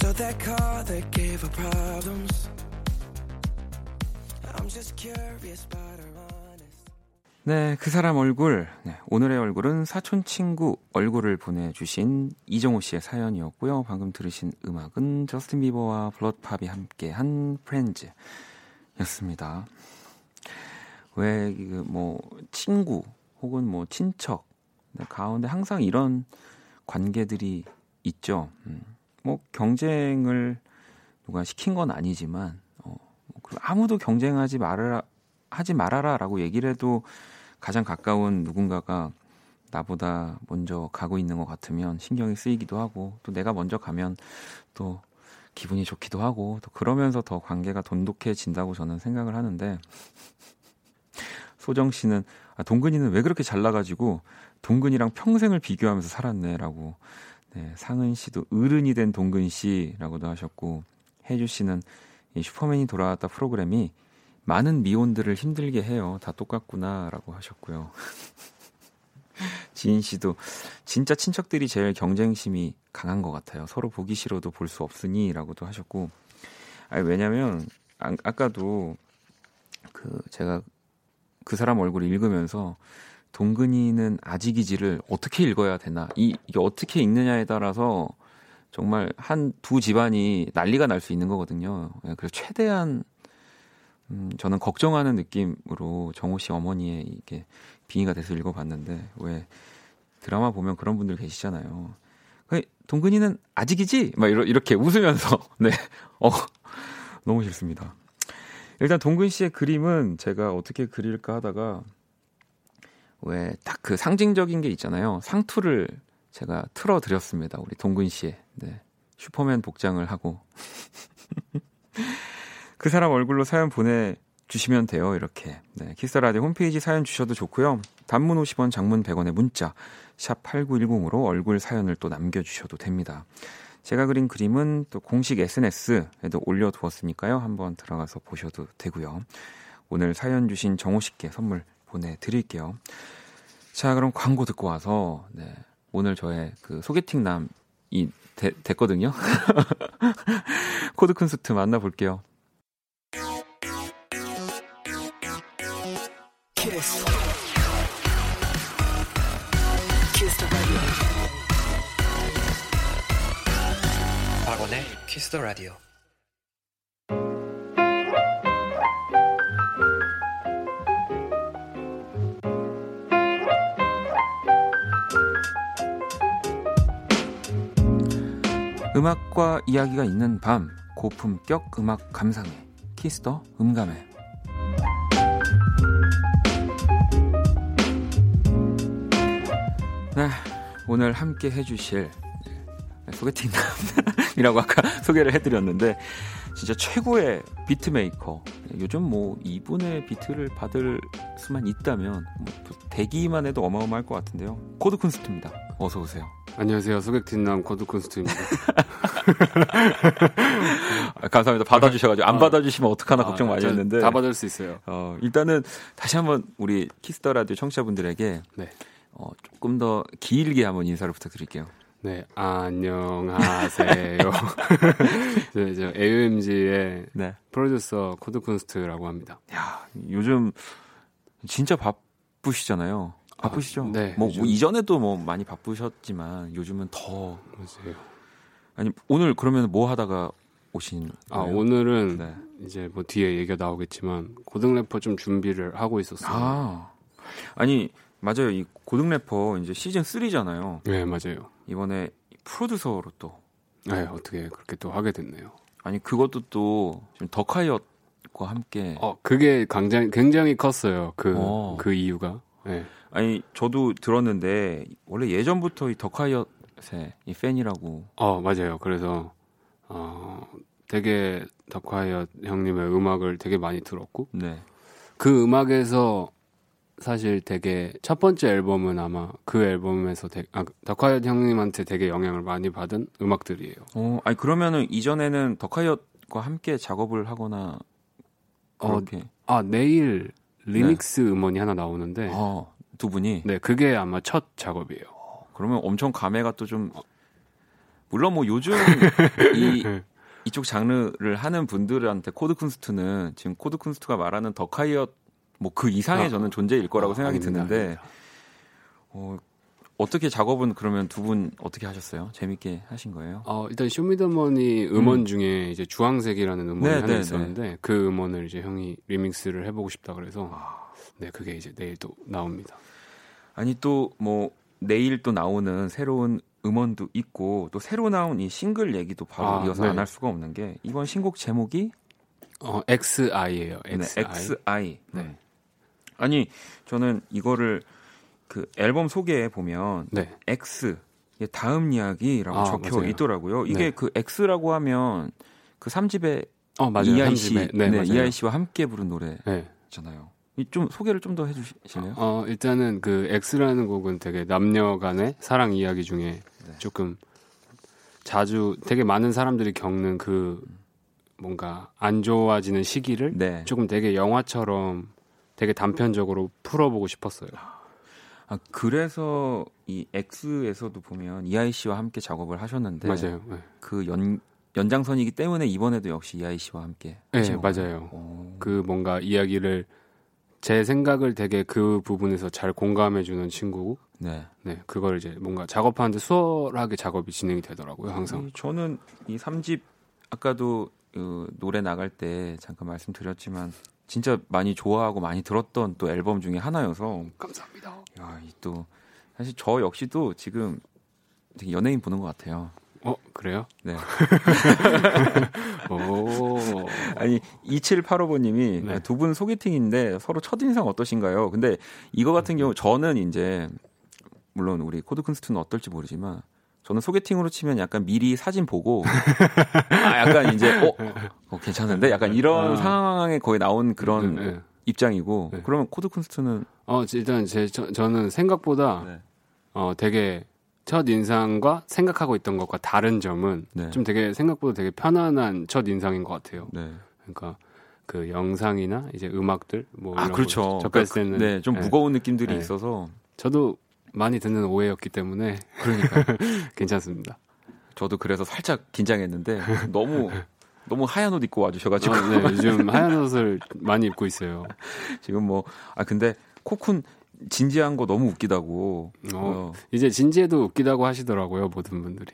[SPEAKER 1] So that car that gave her problems. 네, 그 사람 얼굴. 네, 오늘의 얼굴은 사촌 친구 얼굴을 보내주신 이정호 씨의 사연이었고요. 방금 들으신 음악은 저스틴 비버와 블러드팝이 함께한 프렌즈였습니다. 왜 뭐 친구 혹은 뭐 친척 네, 가운데 항상 이런 관계들이 있죠. 음, 뭐 경쟁을 누가 시킨 건 아니지만 어, 뭐 아무도 경쟁하지 말아라 하지 말아라라고 얘기를 해도 가장 가까운 누군가가 나보다 먼저 가고 있는 것 같으면 신경이 쓰이기도 하고 또 내가 먼저 가면 또 기분이 좋기도 하고 또 그러면서 더 관계가 돈독해진다고 저는 생각을 하는데 [LAUGHS] 소정 씨는 아, 동근이는 왜 그렇게 잘나가지고 동근이랑 평생을 비교하면서 살았네라고. 네, 상은 씨도 어른이 된 동근 씨라고도 하셨고 혜주 씨는 이 슈퍼맨이 돌아왔다 프로그램이 많은 미혼들을 힘들게 해요. 다 똑같구나라고 하셨고요. [LAUGHS] 지인 씨도 진짜 친척들이 제일 경쟁심이 강한 것 같아요. 서로 보기 싫어도 볼 수 없으니라고도 하셨고, 아니 왜냐면 아, 아까도 그 제가 그 사람 얼굴을 읽으면서 동근이는 아직이지를 어떻게 읽어야 되나 이 이게 어떻게 읽느냐에 따라서 정말 한 두 집안이 난리가 날 수 있는 거거든요. 예, 그래서 최대한 음, 저는 걱정하는 느낌으로 정호 씨 어머니의 이게 빙의가 돼서 읽어봤는데 왜 드라마 보면 그런 분들 계시잖아요. 동근이는 아직이지? 막 이렇게 웃으면서 [LAUGHS] 네, 어 너무 싫습니다. 일단 동근 씨의 그림은 제가 어떻게 그릴까 하다가 왜 딱 그 상징적인 게 있잖아요. 상투를 제가 틀어 드렸습니다. 우리 동근 씨의 네. 슈퍼맨 복장을 하고 [LAUGHS] 그 사람 얼굴로 사연 보내 주시면 돼요. 이렇게. 네, 키스 라디오 홈페이지 사연 주셔도 좋고요. 단문 50원, 장문 100원의 문자 샵 8910으로 얼굴 사연을 또 남겨 주셔도 됩니다. 제가 그린 그림은 또 공식 SNS에도 올려 두었으니까요. 한번 들어가서 보셔도 되고요. 오늘 사연 주신 정호 씨께 선물 보내 드릴게요. 자, 그럼 광고 듣고 와서 네, 오늘 저의 그 소개팅 남이 됐거든요. [LAUGHS] 코드 쿤스트 만나볼게요. 키스. 키스 박원의 키스 더 라디오. 음악과 이야기가 있는 밤 고품격 음악 감상회. 키스더 음감회. 네, 오늘 함께 해주실 네, 소개팅 남이라고 아까 [LAUGHS] 소개를 해드렸는데 진짜 최고의 beatmaker. 요즘 뭐 이분의 비트를 받을 수만 있다면 뭐 대기만 해도 어마어마할 것 같은데요. 코드 쿤스트입니다. 어서 오세요
[SPEAKER 3] 안녕하세요 소개팅남 코드 쿤스트입니다 [LAUGHS]
[SPEAKER 1] 아, 감사합니다 받아주셔가지고 안 아, 받아주시면 어떡하나 아, 걱정 많이 했는데
[SPEAKER 3] 다 받을 수 있어요
[SPEAKER 1] 어, 일단은 다시 한번 우리 키스 더 라디오 청취자분들에게 네. 어, 조금 더 길게 한번 인사를 부탁드릴게요.
[SPEAKER 3] 네, 안녕하세요. [LAUGHS] 네, 저 AOMG의 네. 프로듀서 코드 쿤스트라고 합니다.
[SPEAKER 1] 야, 요즘 진짜 바쁘시잖아요. 바쁘시죠? 아, 네. 뭐, 뭐, 이전에도 뭐 많이 바쁘셨지만 요즘은 더
[SPEAKER 3] 맞아요.
[SPEAKER 1] 아니 오늘 그러면 뭐 하다가 오신
[SPEAKER 3] 아, 거예요? 아 오늘은 네. 이제 뭐 뒤에 얘기가 나오겠지만 고등 래퍼 좀 준비를 하고 있었어요.
[SPEAKER 1] 아 아니 맞아요. 이 고등 래퍼 이제 시즌 3잖아요.
[SPEAKER 3] 네, 맞아요.
[SPEAKER 1] 이번에 프로듀서로 또.
[SPEAKER 3] 네, 어떻게 그렇게 또 하게 됐네요.
[SPEAKER 1] 아니 그것도 또 지금 더카이엇과 함께.
[SPEAKER 3] 어, 그게 굉장히 굉장히 컸어요. 그그 어. 그 이유가. 네.
[SPEAKER 1] 아니 저도 들었는데 원래 예전부터 이 더카이엇의 이 팬이라고.
[SPEAKER 3] 어, 맞아요. 그래서 어 되게 더카이엇 형님의 음악을 되게 많이 들었고. 네. 그 음악에서 사실 되게 첫 번째 앨범은 아마 그 앨범에서 되게, 아, 덕화이엇 형님한테 되게 영향을 많이 받은 음악들이에요.
[SPEAKER 1] 어, 아니 그러면은 이전에는 덕화이엇과 함께 작업을 하거나 어, 그렇게.
[SPEAKER 3] 어, 아 내일 리믹스 네. 음원이 하나 나오는데.
[SPEAKER 1] 어, 두 분이.
[SPEAKER 3] 네, 그게 아마 첫 작업이에요. 어,
[SPEAKER 1] 그러면 엄청 감회가 또 좀. 물론 뭐 요즘 [LAUGHS] 이 이쪽 장르를 하는 분들한테 코드 쿤스트는 지금 코드 쿤스트가 말하는 덕하이엇 뭐 그 이상의 아, 저는 존재일 거라고 아, 생각이 아닙니다, 드는데 아닙니다. 어, 어떻게 작업은 그러면 두 분 어떻게 하셨어요? 재밌게 하신 거예요?
[SPEAKER 3] 어, 일단 쇼미더머니 음원 음. 중에 이제 주황색이라는 음원이 네, 하나 네, 네. 있었는데 네. 그 음원을 이제 형이 리믹스를 해보고 싶다 그래서 아. 네 그게 이제 내일 또 나옵니다.
[SPEAKER 1] 아니 또 뭐 내일 또 나오는 새로운 음원도 있고 또 새로 나온 이 싱글 얘기도 바로 아, 이어서 네. 안할 수가 없는 게 이번 신곡 제목이
[SPEAKER 3] 어 XI예요. XI.
[SPEAKER 1] 네, XI. 네. 음. 아니 저는 이거를 그 앨범 소개에 보면 네. X 다음 이야기라고 아, 적혀 맞아요. 있더라고요. 이게 네. 그 X라고 하면 그 3집에 어, 맞아요. 이하이 씨, 네, 네, 이하이 씨와 함께 부른 노래잖아요. 네. 좀 소개를 좀 더 해주실래요?
[SPEAKER 3] 어, 일단은 그 X라는 곡은 되게 남녀간의 사랑 이야기 중에 네. 조금 자주 되게 많은 사람들이 겪는 그 뭔가 안 좋아지는 시기를 네. 조금 되게 영화처럼 되게 단편적으로 풀어보고 싶었어요.
[SPEAKER 1] 아 그래서 이 X에서도 보면 이하이 씨와 함께 작업을 하셨는데
[SPEAKER 3] 맞아요. 네.
[SPEAKER 1] 그 연 연장선이기 때문에 이번에도 역시 이하이 씨와 함께
[SPEAKER 3] 네 맞아요. 오. 그 뭔가 이야기를 제 생각을 되게 그 부분에서 잘 공감해주는 친구고 네. 네, 그걸 이제 뭔가 작업하는데 수월하게 작업이 진행이 되더라고요, 항상.
[SPEAKER 1] 저는 이 3집 아까도 그 노래 나갈 때 잠깐 말씀드렸지만 진짜 많이 좋아하고 많이 들었던 또 앨범 중에 하나여서
[SPEAKER 3] 감사합니다.
[SPEAKER 1] 야, 또 사실 저 역시도 지금 되게 연예인 보는 것 같아요.
[SPEAKER 3] 어, 그래요?
[SPEAKER 1] 네. [LAUGHS] 오. 아니, 2785번님이 네. 두분 소개팅인데 서로 첫인상 어떠신가요? 근데 이거 같은 경우 저는 이제, 물론 우리 코드쿤스트는 어떨지 모르지만, 저는 소개팅으로 치면 약간 미리 사진 보고, [LAUGHS] 아, 약간 이제, 어, 어 괜찮은데? 약간 이런 아. 상황에 거의 나온 그런 네, 네. 입장이고, 네. 그러면 코드쿤스트는?
[SPEAKER 3] 어, 일단 제, 저, 저는 생각보다, 네. 어, 되게 첫 인상과 생각하고 있던 것과 다른 점은 네. 좀 되게 생각보다 되게 편안한 첫 인상인 것 같아요. 네. 그러니까 그 영상이나 이제 음악들 뭐
[SPEAKER 1] 아, 그렇죠. 접했을 그러니까 때는 네, 좀 네. 무거운 느낌들이 네. 있어서
[SPEAKER 3] 저도 많이 듣는 오해였기 때문에 그러니까 [LAUGHS] 괜찮습니다.
[SPEAKER 1] 저도 그래서 살짝 긴장했는데 너무 [LAUGHS] 너무 하얀 옷 입고 와주셔가지고 어,
[SPEAKER 3] 네, 요즘 하얀 옷을 많이 입고 있어요. [LAUGHS]
[SPEAKER 1] 지금 뭐 아 근데 코쿤 진지한 거 너무 웃기다고. 어,
[SPEAKER 3] 어. 이제 진지해도 웃기다고 하시더라고요 모든 분들이.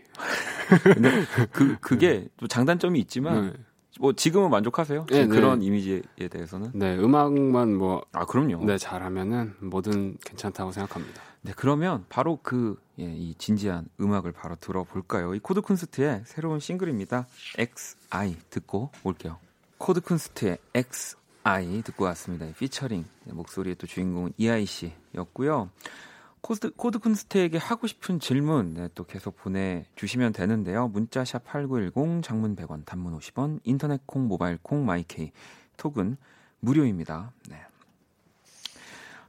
[SPEAKER 1] 근데 그 그게 또 장단점이 있지만 네. 뭐 지금은 만족하세요? 네, 그런 네. 이미지에 대해서는?
[SPEAKER 3] 네, 음악만 뭐 아 그럼요. 네, 잘하면은 뭐든 괜찮다고 생각합니다.
[SPEAKER 1] 네, 그러면 바로 그 예, 이 진지한 음악을 바로 들어볼까요? 이 코드 쿤스트의 새로운 싱글입니다. XI 듣고 올게요. 코드 쿤스트의 XI 듣고 왔습니다. 피처링 목소리의 또 주인공은 이하이 씨였고요. 코드, 코드 쿤스트에게 하고 싶은 질문 네, 또 계속 보내주시면 되는데요. 문자샵 8910 장문 100원 단문 50원 인터넷 콩 모바일 콩 마이케이 톡은 무료입니다. 네.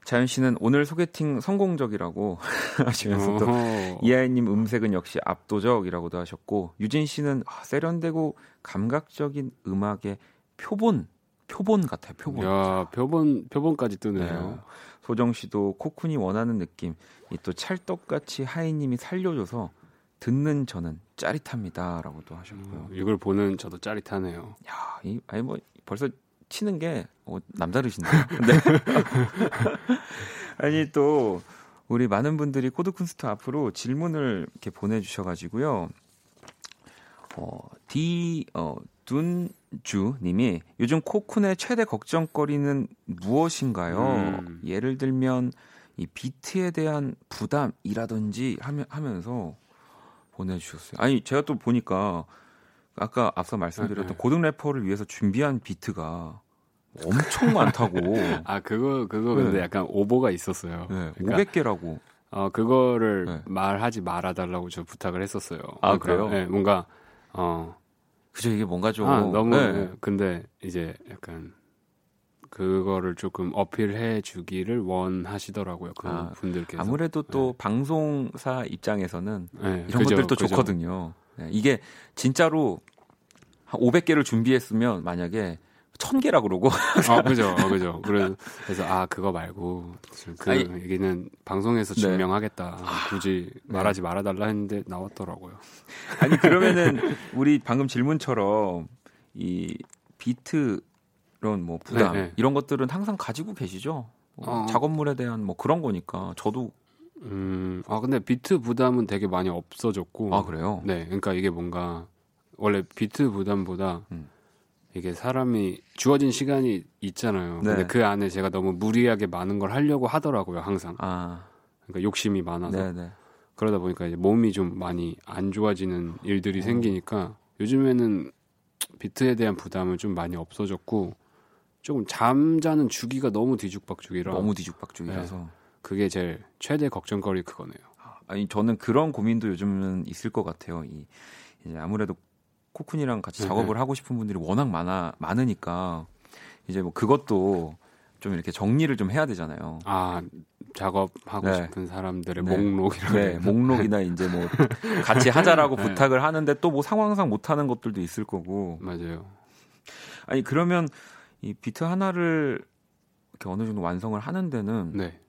[SPEAKER 1] 자연 씨는 오늘 소개팅 성공적이라고 [LAUGHS] 하시면서 또 이하이님 음색은 역시 압도적이라고도 하셨고 유진 씨는 아, 세련되고 감각적인 음악의 표본 표본 같아요. 표본.
[SPEAKER 3] 야, 표본 표본까지 뜨네요. 네.
[SPEAKER 1] 소정 씨도 코쿤이 원하는 느낌. 이 또 찰떡같이 하이님이 살려줘서 듣는 저는 짜릿합니다라고도 하셨고요.
[SPEAKER 3] 음, 이걸 보는 저도 짜릿하네요.
[SPEAKER 1] 야, 이 아니 뭐 벌써 치는 게 어, 남다르신데요. [LAUGHS] 네. 아니 또 우리 많은 분들이 코드쿤스트 앞으로 질문을 이렇게 보내주셔가지고요. 어, D 어, 둔주 님이 요즘 코쿤의 최대 걱정거리는 무엇인가요? 음. 예를 들면 이 비트에 대한 부담이라든지 하면, 하면서 보내주셨어요. 아니 제가 또 보니까 아까 앞서 말씀드렸던 네. 네. 고등 래퍼를 위해서 준비한 비트가 엄청 많다고. [LAUGHS]
[SPEAKER 3] 아 그거 그거 네. 근데 약간 오보가 있었어요.
[SPEAKER 1] 네, 그러니까, 500개라고.
[SPEAKER 3] 어 그거를 네. 말하지 말아달라고 저 부탁을 했었어요.
[SPEAKER 1] 아 그러니까, 그래요?
[SPEAKER 3] 네, 뭔가 어
[SPEAKER 1] 그죠 이게 뭔가 좀
[SPEAKER 3] 아, 너무 네. 근데 이제 약간 그거를 조금 어필해 주기를 원하시더라고요 그 아, 분들께서
[SPEAKER 1] 아무래도 또 네. 방송사 입장에서는 네, 이런 그죠, 것들도 그죠. 좋거든요 네, 이게 진짜로 한 500개를 준비했으면 만약에 천 개라 그러고.
[SPEAKER 3] 아, 그죠, 아, 그죠. 그래서, 아, 그거 말고, 그 아니, 얘기는 방송에서 네. 증명하겠다. 네. 굳이 말하지 말아달라 했는데 나왔더라고요.
[SPEAKER 1] 아니, 그러면은, 우리 방금 질문처럼, 이, 비트, 이런 뭐, 부담, 네, 네. 이런 것들은 항상 가지고 계시죠? 어. 작업물에 대한 뭐 그런 거니까, 저도.
[SPEAKER 3] 음, 아, 근데 비트 부담은 되게 많이 없어졌고.
[SPEAKER 1] 아, 그래요?
[SPEAKER 3] 네, 그러니까 이게 뭔가, 원래 비트 부담보다, 음. 이게 사람이 주어진 시간이 있잖아요. 네. 근데 그 안에 제가 너무 무리하게 많은 걸 하려고 하더라고요, 항상. 아. 그러니까 욕심이 많아서. 네네. 네. 그러다 보니까 이제 몸이 좀 많이 안 좋아지는 일들이 어. 생기니까 요즘에는 비트에 대한 부담은 좀 많이 없어졌고 조금 잠자는 주기가 너무 뒤죽박죽이라
[SPEAKER 1] 너무 뒤죽박죽이라서 네.
[SPEAKER 3] 그게 제일 최대 걱정거리 그거네요.
[SPEAKER 1] 아, 아니 저는 그런 고민도 요즘은 있을 것 같아요. 이 이제 아무래도 코쿤이랑 같이 네, 작업을 네. 하고 싶은 분들이 워낙 많아 많으니까 이제 뭐 그것도 좀 이렇게 정리를 좀 해야 되잖아요.
[SPEAKER 3] 아 작업하고 네. 싶은 사람들의 네. 목록이라
[SPEAKER 1] 네, 목록이나 이제 뭐 [LAUGHS] 같이 하자라고 네. 부탁을 하는데 또 뭐 상황상 못 하는 것들도 있을 거고.
[SPEAKER 3] 맞아요.
[SPEAKER 1] 아니 그러면 이 비트 하나를 이렇게 어느 정도 완성을 하는 데는 네.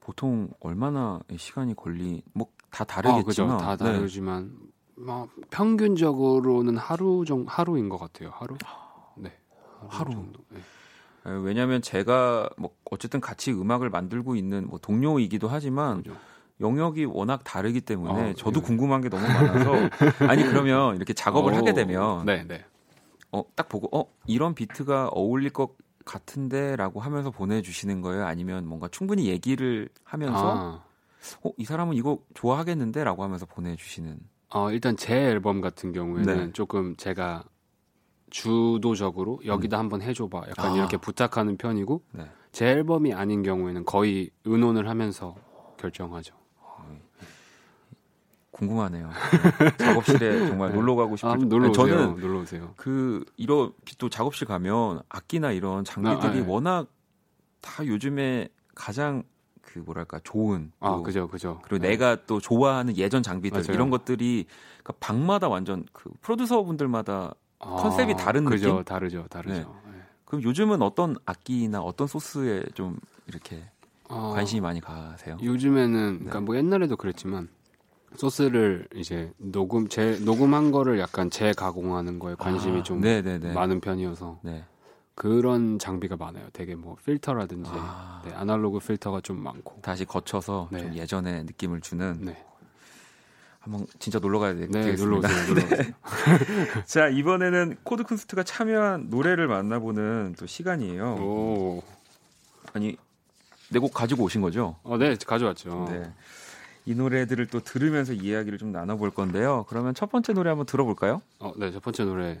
[SPEAKER 1] 보통 얼마나 시간이 걸리 뭐 다 다르겠지만
[SPEAKER 3] 아, 다 네. 다르지만 네. 뭐 평균적으로는 하루 정 하루인 것 같아요. 하루. 네.
[SPEAKER 1] 하루, 하루. 네. 왜냐하면 제가 뭐 어쨌든 같이 음악을 만들고 있는 뭐 동료이기도 하지만 그렇죠. 영역이 워낙 다르기 때문에 아, 저도 네. 궁금한 게 너무 많아서 [LAUGHS] 아니 그러면 이렇게 작업을 오, 하게 되면
[SPEAKER 3] 네, 네.
[SPEAKER 1] 어, 딱 보고 어 이런 비트가 어울릴 것 같은데라고 하면서 보내주시는 거예요? 아니면 뭔가 충분히 얘기를 하면서 아. 어, 이 사람은 이거 좋아하겠는데라고 하면서 보내주시는?
[SPEAKER 3] 어, 일단 제 앨범 같은 경우에는 네. 조금 제가 주도적으로 여기다 음. 한번 해줘봐 약간 아. 이렇게 부탁하는 편이고 네. 제 앨범이 아닌 경우에는 거의 의논을 하면서 결정하죠.
[SPEAKER 1] 궁금하네요. 네. [LAUGHS] 작업실에 정말 네. 놀러 가고 싶을 아,
[SPEAKER 3] 놀러 오세요. 저는 놀러 오세요.
[SPEAKER 1] 그 이런 또 작업실 가면 악기나 이런 장비들이 아, 아, 네. 워낙 다 요즘에 가장 그 뭐랄까 좋은
[SPEAKER 3] 아, 또아 그죠 그죠
[SPEAKER 1] 그리고 네. 내가 또 좋아하는 예전 장비들 맞아요. 이런 것들이 그러니까 방마다 완전 그 프로듀서 분들마다 아, 컨셉이 다른
[SPEAKER 3] 그죠,
[SPEAKER 1] 느낌
[SPEAKER 3] 다르죠 다르죠 네. 네.
[SPEAKER 1] 그럼 요즘은 어떤 악기나 어떤 소스에 좀 이렇게 어, 관심이 많이 가세요?
[SPEAKER 3] 요즘에는 그러니까 뭐 옛날에도 그랬지만 소스를 이제 녹음 재 녹음한 거를 약간 재가공하는 거에 관심이 아, 좀 네네네. 많은 편이어서 네. 그런 장비가 많아요. 되게 뭐 필터라든지 아. 네, 아날로그 필터가 좀 많고
[SPEAKER 1] 다시 거쳐서 네. 좀 예전의 느낌을 주는 네. 한번 진짜 놀러 가야 네, 되겠습니다.
[SPEAKER 3] 놀러 오세요. 놀러 [LAUGHS] 오세요. 네. [LAUGHS]
[SPEAKER 1] 자 이번에는 코드 쿤스트가 참여한 노래를 만나보는 또 시간이에요.
[SPEAKER 3] 오.
[SPEAKER 1] 아니 내 곡 가지고 오신 거죠?
[SPEAKER 3] 어, 네 가져왔죠. 네.
[SPEAKER 1] 이 노래들을 또 들으면서 이야기를 좀 나눠볼 건데요. 그러면 첫 번째 노래 한번 들어볼까요?
[SPEAKER 3] 어, 네, 첫 번째 노래.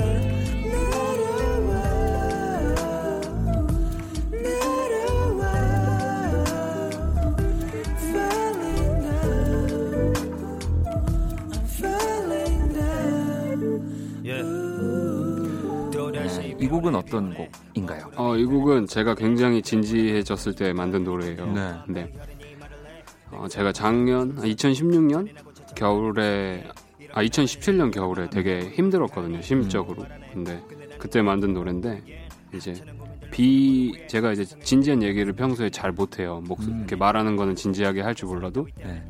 [SPEAKER 1] 곡은 어떤 곡인가요?
[SPEAKER 3] 어, 이 곡은 제가 굉장히 진지해졌을 때 만든 노래예요. 네. 네. 어, 제가 작년 2016년 아, 겨울에 아 2017년 겨울에 되게 힘들었거든요 심적으로. 근데 그때 만든 노래인데 이제 비 제가 이제 진지한 얘기를 평소에 잘 못해요. 목 음. 이렇게 말하는 거는 진지하게 할 줄 몰라도 네.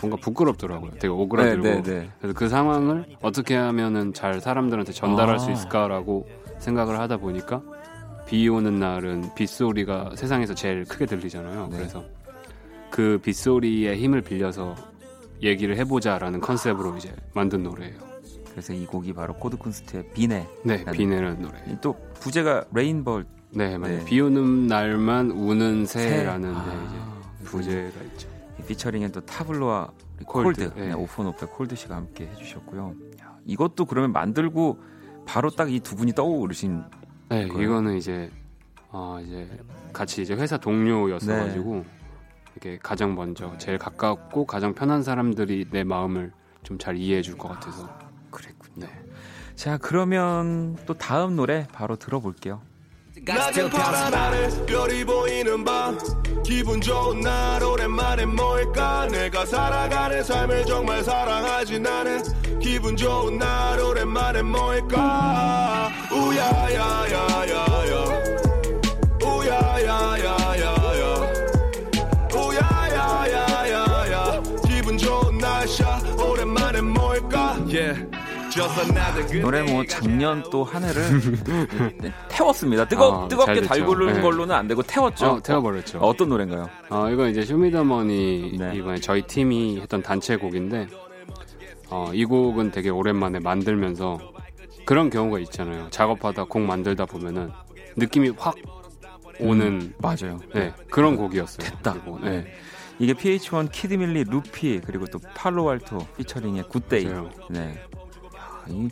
[SPEAKER 3] 뭔가 부끄럽더라고요. 되게 오그라들고. 네, 네, 네. 그래서 그 상황을 어떻게 하면은 잘 사람들한테 전달할 아. 수 있을까라고 생각을 하다 보니까 비 오는 날은 빗소리가 세상에서 제일 크게 들리잖아요. 네. 그래서 그 빗소리의 힘을 빌려서 얘기를 해보자라는 컨셉으로 이제 만든 노래예요.
[SPEAKER 1] 그래서 이 곡이 바로 코드 쿤스트의 비네.
[SPEAKER 3] 네, 비네라는 노래.
[SPEAKER 1] 또 부제가 Rain Bird.
[SPEAKER 3] 네, 맞아요. 네. 비 오는 날만 우는 새라는 새? 아, 네, 부제가 있죠.
[SPEAKER 1] 피처링엔 또 타블로와 콜드, 콜드. 네. 오프온오프 콜드 씨가 함께 해주셨고요. 야, 이것도 그러면 만들고 바로 딱 이 두 분이 떠오르신.
[SPEAKER 3] 네, 거예요? 이거는 이제 어 이제 같이 이제 회사 동료였어 가지고 네. 이렇게 가장 먼저 제일 가깝고 가장 편한 사람들이 내 마음을 좀 잘 이해해 줄 것 같아서 아,
[SPEAKER 1] 그랬군요. 네. 자 그러면 또 다음 노래 바로 들어볼게요. 낮은 파란 하늘 별이 보이는 밤. 기분 좋은 날 오랜만에 모일까? 내가 살아가는 삶을 정말 사랑하지 나는. 기분 좋은 날 오랜만에 모일까? 우야야야야야. 우야야야야야. 우야야야야야. 기분 좋은 날샤 오랜만에 모일까? Yeah. 노래 뭐 작년 또 한 해를 [LAUGHS] 태웠습니다. 뜨거 아, 뜨겁게 달구는 네. 걸로는 안 되고 태웠죠.
[SPEAKER 3] 어, 태워버렸죠.
[SPEAKER 1] 어, 떤 노래인가요?
[SPEAKER 3] 어, 이거 이제 쇼미더머니 네. 이번에 저희 팀이 했던 단체 곡인데 어, 이 곡은 되게 오랜만에 만들면서 그런 경우가 있잖아요. 작업하다 곡 만들다 보면은 느낌이 확 오는 음,
[SPEAKER 1] 맞아요.
[SPEAKER 3] 네, 그런 곡이었어요.
[SPEAKER 1] 됐다. 그리고, 네. 네. 이게 pH-1 키드밀리 루피 그리고 또 팔로알토 피처링의 Good Day. 네. 이,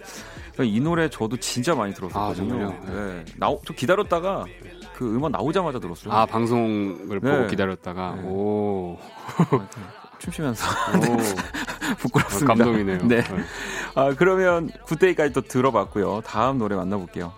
[SPEAKER 1] 이 노래 저도 진짜 많이 들었었거든요. 아, 네. 나오, 저 기다렸다가 그 음악 나오자마자 들었어요.
[SPEAKER 3] 아 방송을 네. 보고 기다렸다가 네. 오 [LAUGHS]
[SPEAKER 1] 춤추면서 [LAUGHS] 부끄럽습니다.
[SPEAKER 3] 감동이네요.
[SPEAKER 1] 네. 네. 아 그러면 굿데이까지 또 들어봤고요. 다음 노래 만나볼게요.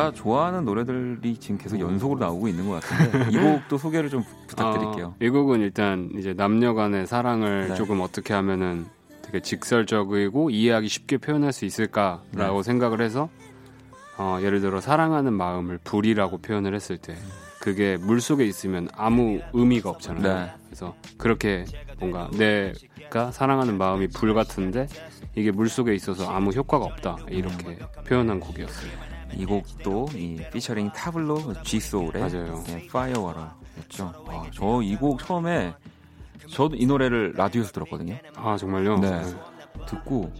[SPEAKER 1] 제가 좋아하는 노래들이 지금 계속 연속으로 나오고 있는 것 같은데 이 곡도 소개를 좀 부탁드릴게요. 어,
[SPEAKER 3] 이 곡은 일단 이제 남녀간의 사랑을 네. 조금 어떻게 하면은 되게 직설적이고 이해하기 쉽게 표현할 수 있을까라고 네. 생각을 해서 어, 예를 들어 사랑하는 마음을 불이라고 표현을 했을 때 그게 물 속에 있으면 아무 의미가 없잖아요. 네. 그래서 그렇게 뭔가 내가 사랑하는 마음이 불 같은데 이게 물 속에 있어서 아무 효과가 없다 이렇게 음. 표현한 곡이었어요.
[SPEAKER 1] 이 곡도 이 피처링 타블로 G소울의 맞아요. 네, Fire Water였죠. 저 이 곡 처음에 저도 이 노래를 라디오에서 들었거든요.
[SPEAKER 3] 아 정말요?
[SPEAKER 1] 네. 듣고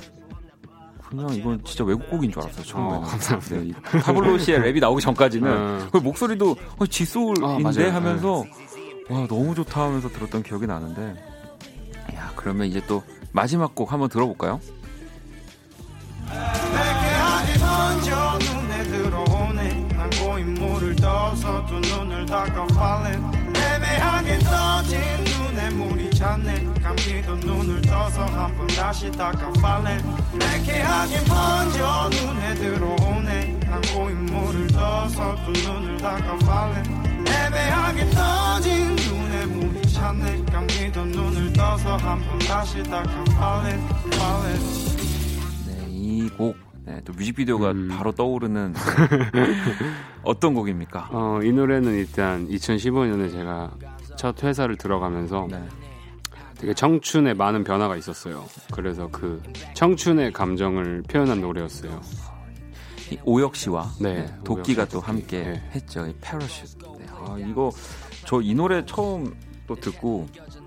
[SPEAKER 1] 그냥 이건 진짜 외국곡인 줄 알았어요 처음에는. 어,
[SPEAKER 3] 감사합니다. 네,
[SPEAKER 1] 타블로 씨의 [LAUGHS] 랩이 나오기 전까지는 그 목소리도 어, G소울인데 아, 하면서 네. 와 너무 좋다 하면서 들었던 기억이 나는데 야 그러면 이제 또 마지막 곡 한번 들어볼까요? 두 눈을 닦아 falling 애매하게 떠진 눈에 물이 찼네. 감기도 눈을 떠서 한 번 다시 닦아 falling 매캐하게 번져 눈에 들어오네. 난 고인 물을 떠서 두 눈을 닦아 falling 애매하게 떠진 눈에 물이 찼네. 감기도 눈을 떠서 한 번 다시 닦아 falling falling 네, 이곡 네, 또 뮤직비디오가 음. 바로 떠오르는 [LAUGHS] 어떤 곡입니까?
[SPEAKER 3] 어, 이 노래는 일단 2015년에 제가 첫 회사를 들어가면서 네. 되게 청춘에 많은 변화가 있었어요. 그래서 그 청춘의 감정을 표현한 노래였어요.
[SPEAKER 1] 오혁 씨와 네, 네, 도끼가 또 함께 네. 했죠. 이 Parachute. 네, 아, 이거 저 이 노래 처음 또 듣고 아,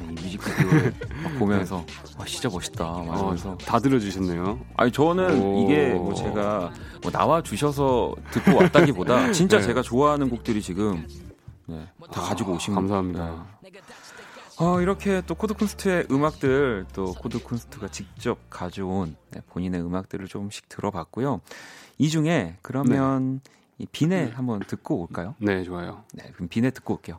[SPEAKER 1] 이 뮤직비디오를 [LAUGHS] 보면서 와 진짜 멋있다
[SPEAKER 3] 말하면서 어, 다 들어주셨네요.
[SPEAKER 1] 아니 저는 오. 이게 뭐 제가 뭐 나와 주셔서 듣고 왔다기보다 [LAUGHS] 진짜 네. 제가 좋아하는 곡들이 지금 네, 다 가지고 오신
[SPEAKER 3] 감사합니다.
[SPEAKER 1] 네. 어, 이렇게 또 코드쿤스트의 음악들 또 코드쿤스트가 직접 가져온 네, 본인의 음악들을 조금씩 들어봤고요. 이 중에 그러면 네. 이 비네 한번 듣고 올까요?
[SPEAKER 3] 네, 좋아요.
[SPEAKER 1] 네, 그럼 비네 듣고 올게요.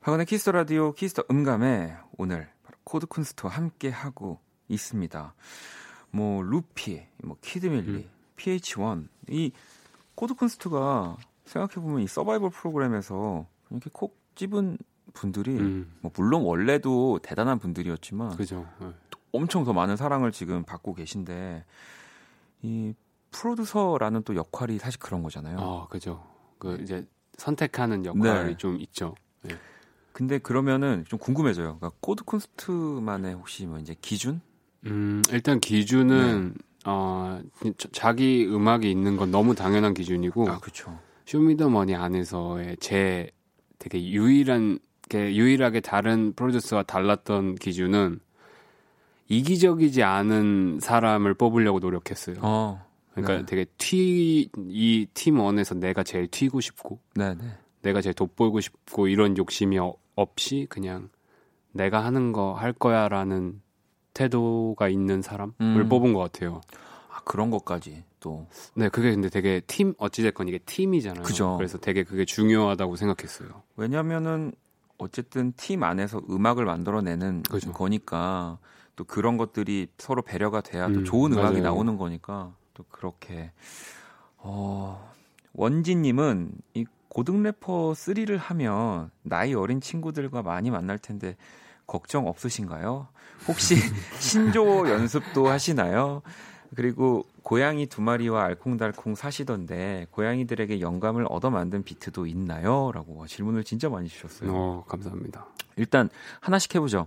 [SPEAKER 4] 박원의 키스 더 라디오
[SPEAKER 1] 키스 더 음감에 오늘 코드 쿤스트와 함께 하고 있습니다. 뭐 루피, 뭐 키드밀리, 음. pH-1 이 코드 쿤스트가 생각해 보면 이 서바이벌 프로그램에서 이렇게 콕 집은 분들이 음. 뭐 물론 원래도 대단한 분들이었지만
[SPEAKER 3] 그죠. 네.
[SPEAKER 1] 엄청 더 많은 사랑을 지금 받고 계신데 이 프로듀서라는 또 역할이 사실 그런 거잖아요.
[SPEAKER 3] 아, 그죠. 그 이제 선택하는 역할이 네. 좀 있죠. 네.
[SPEAKER 1] 근데 그러면은 좀 궁금해져요. 그러니까 코드 쿤스트만의 혹시 뭐 이제 기준?
[SPEAKER 3] 음, 일단 기준은 네. 어, 자기 음악이 있는 건 너무 당연한 기준이고.
[SPEAKER 1] 아, 그렇죠.
[SPEAKER 3] 쇼미더머니 안에서의 제 되게 유일한 게 유일하게 다른 프로듀서와 달랐던 기준은 이기적이지 않은 사람을 뽑으려고 노력했어요. 어, 그러니까 네. 되게 튀 이 팀 원에서 내가 제일 튀고 싶고,
[SPEAKER 1] 네, 네.
[SPEAKER 3] 내가 제일 돋보이고 싶고 이런 욕심이 어, 없이 그냥 내가 하는 거 할 거야라는 태도가 있는 사람을 음. 뽑은 것 같아요.
[SPEAKER 1] 아, 그런 것까지 또.
[SPEAKER 3] 네, 그게 근데 되게 팀, 어찌됐건 이게 팀이잖아요.
[SPEAKER 1] 그죠.
[SPEAKER 3] 그래서 되게 그게 중요하다고 생각했어요.
[SPEAKER 1] 왜냐면은 어쨌든 팀 안에서 음악을 만들어내는 그죠. 거니까 또 그런 것들이 서로 배려가 돼야 또 음, 좋은 음악이 맞아요. 나오는 거니까 또 그렇게. 어, 원진님은 이 고등 래퍼 3를 하면 나이 어린 친구들과 많이 만날 텐데 걱정 없으신가요? 혹시 [LAUGHS] 신조 연습도 하시나요? 그리고 고양이 두 마리와 알콩달콩 사시던데 고양이들에게 영감을 얻어 만든 비트도 있나요? 라고 질문을 진짜 많이 주셨어요.
[SPEAKER 3] 어, 감사합니다.
[SPEAKER 1] 일단 하나씩 해보죠.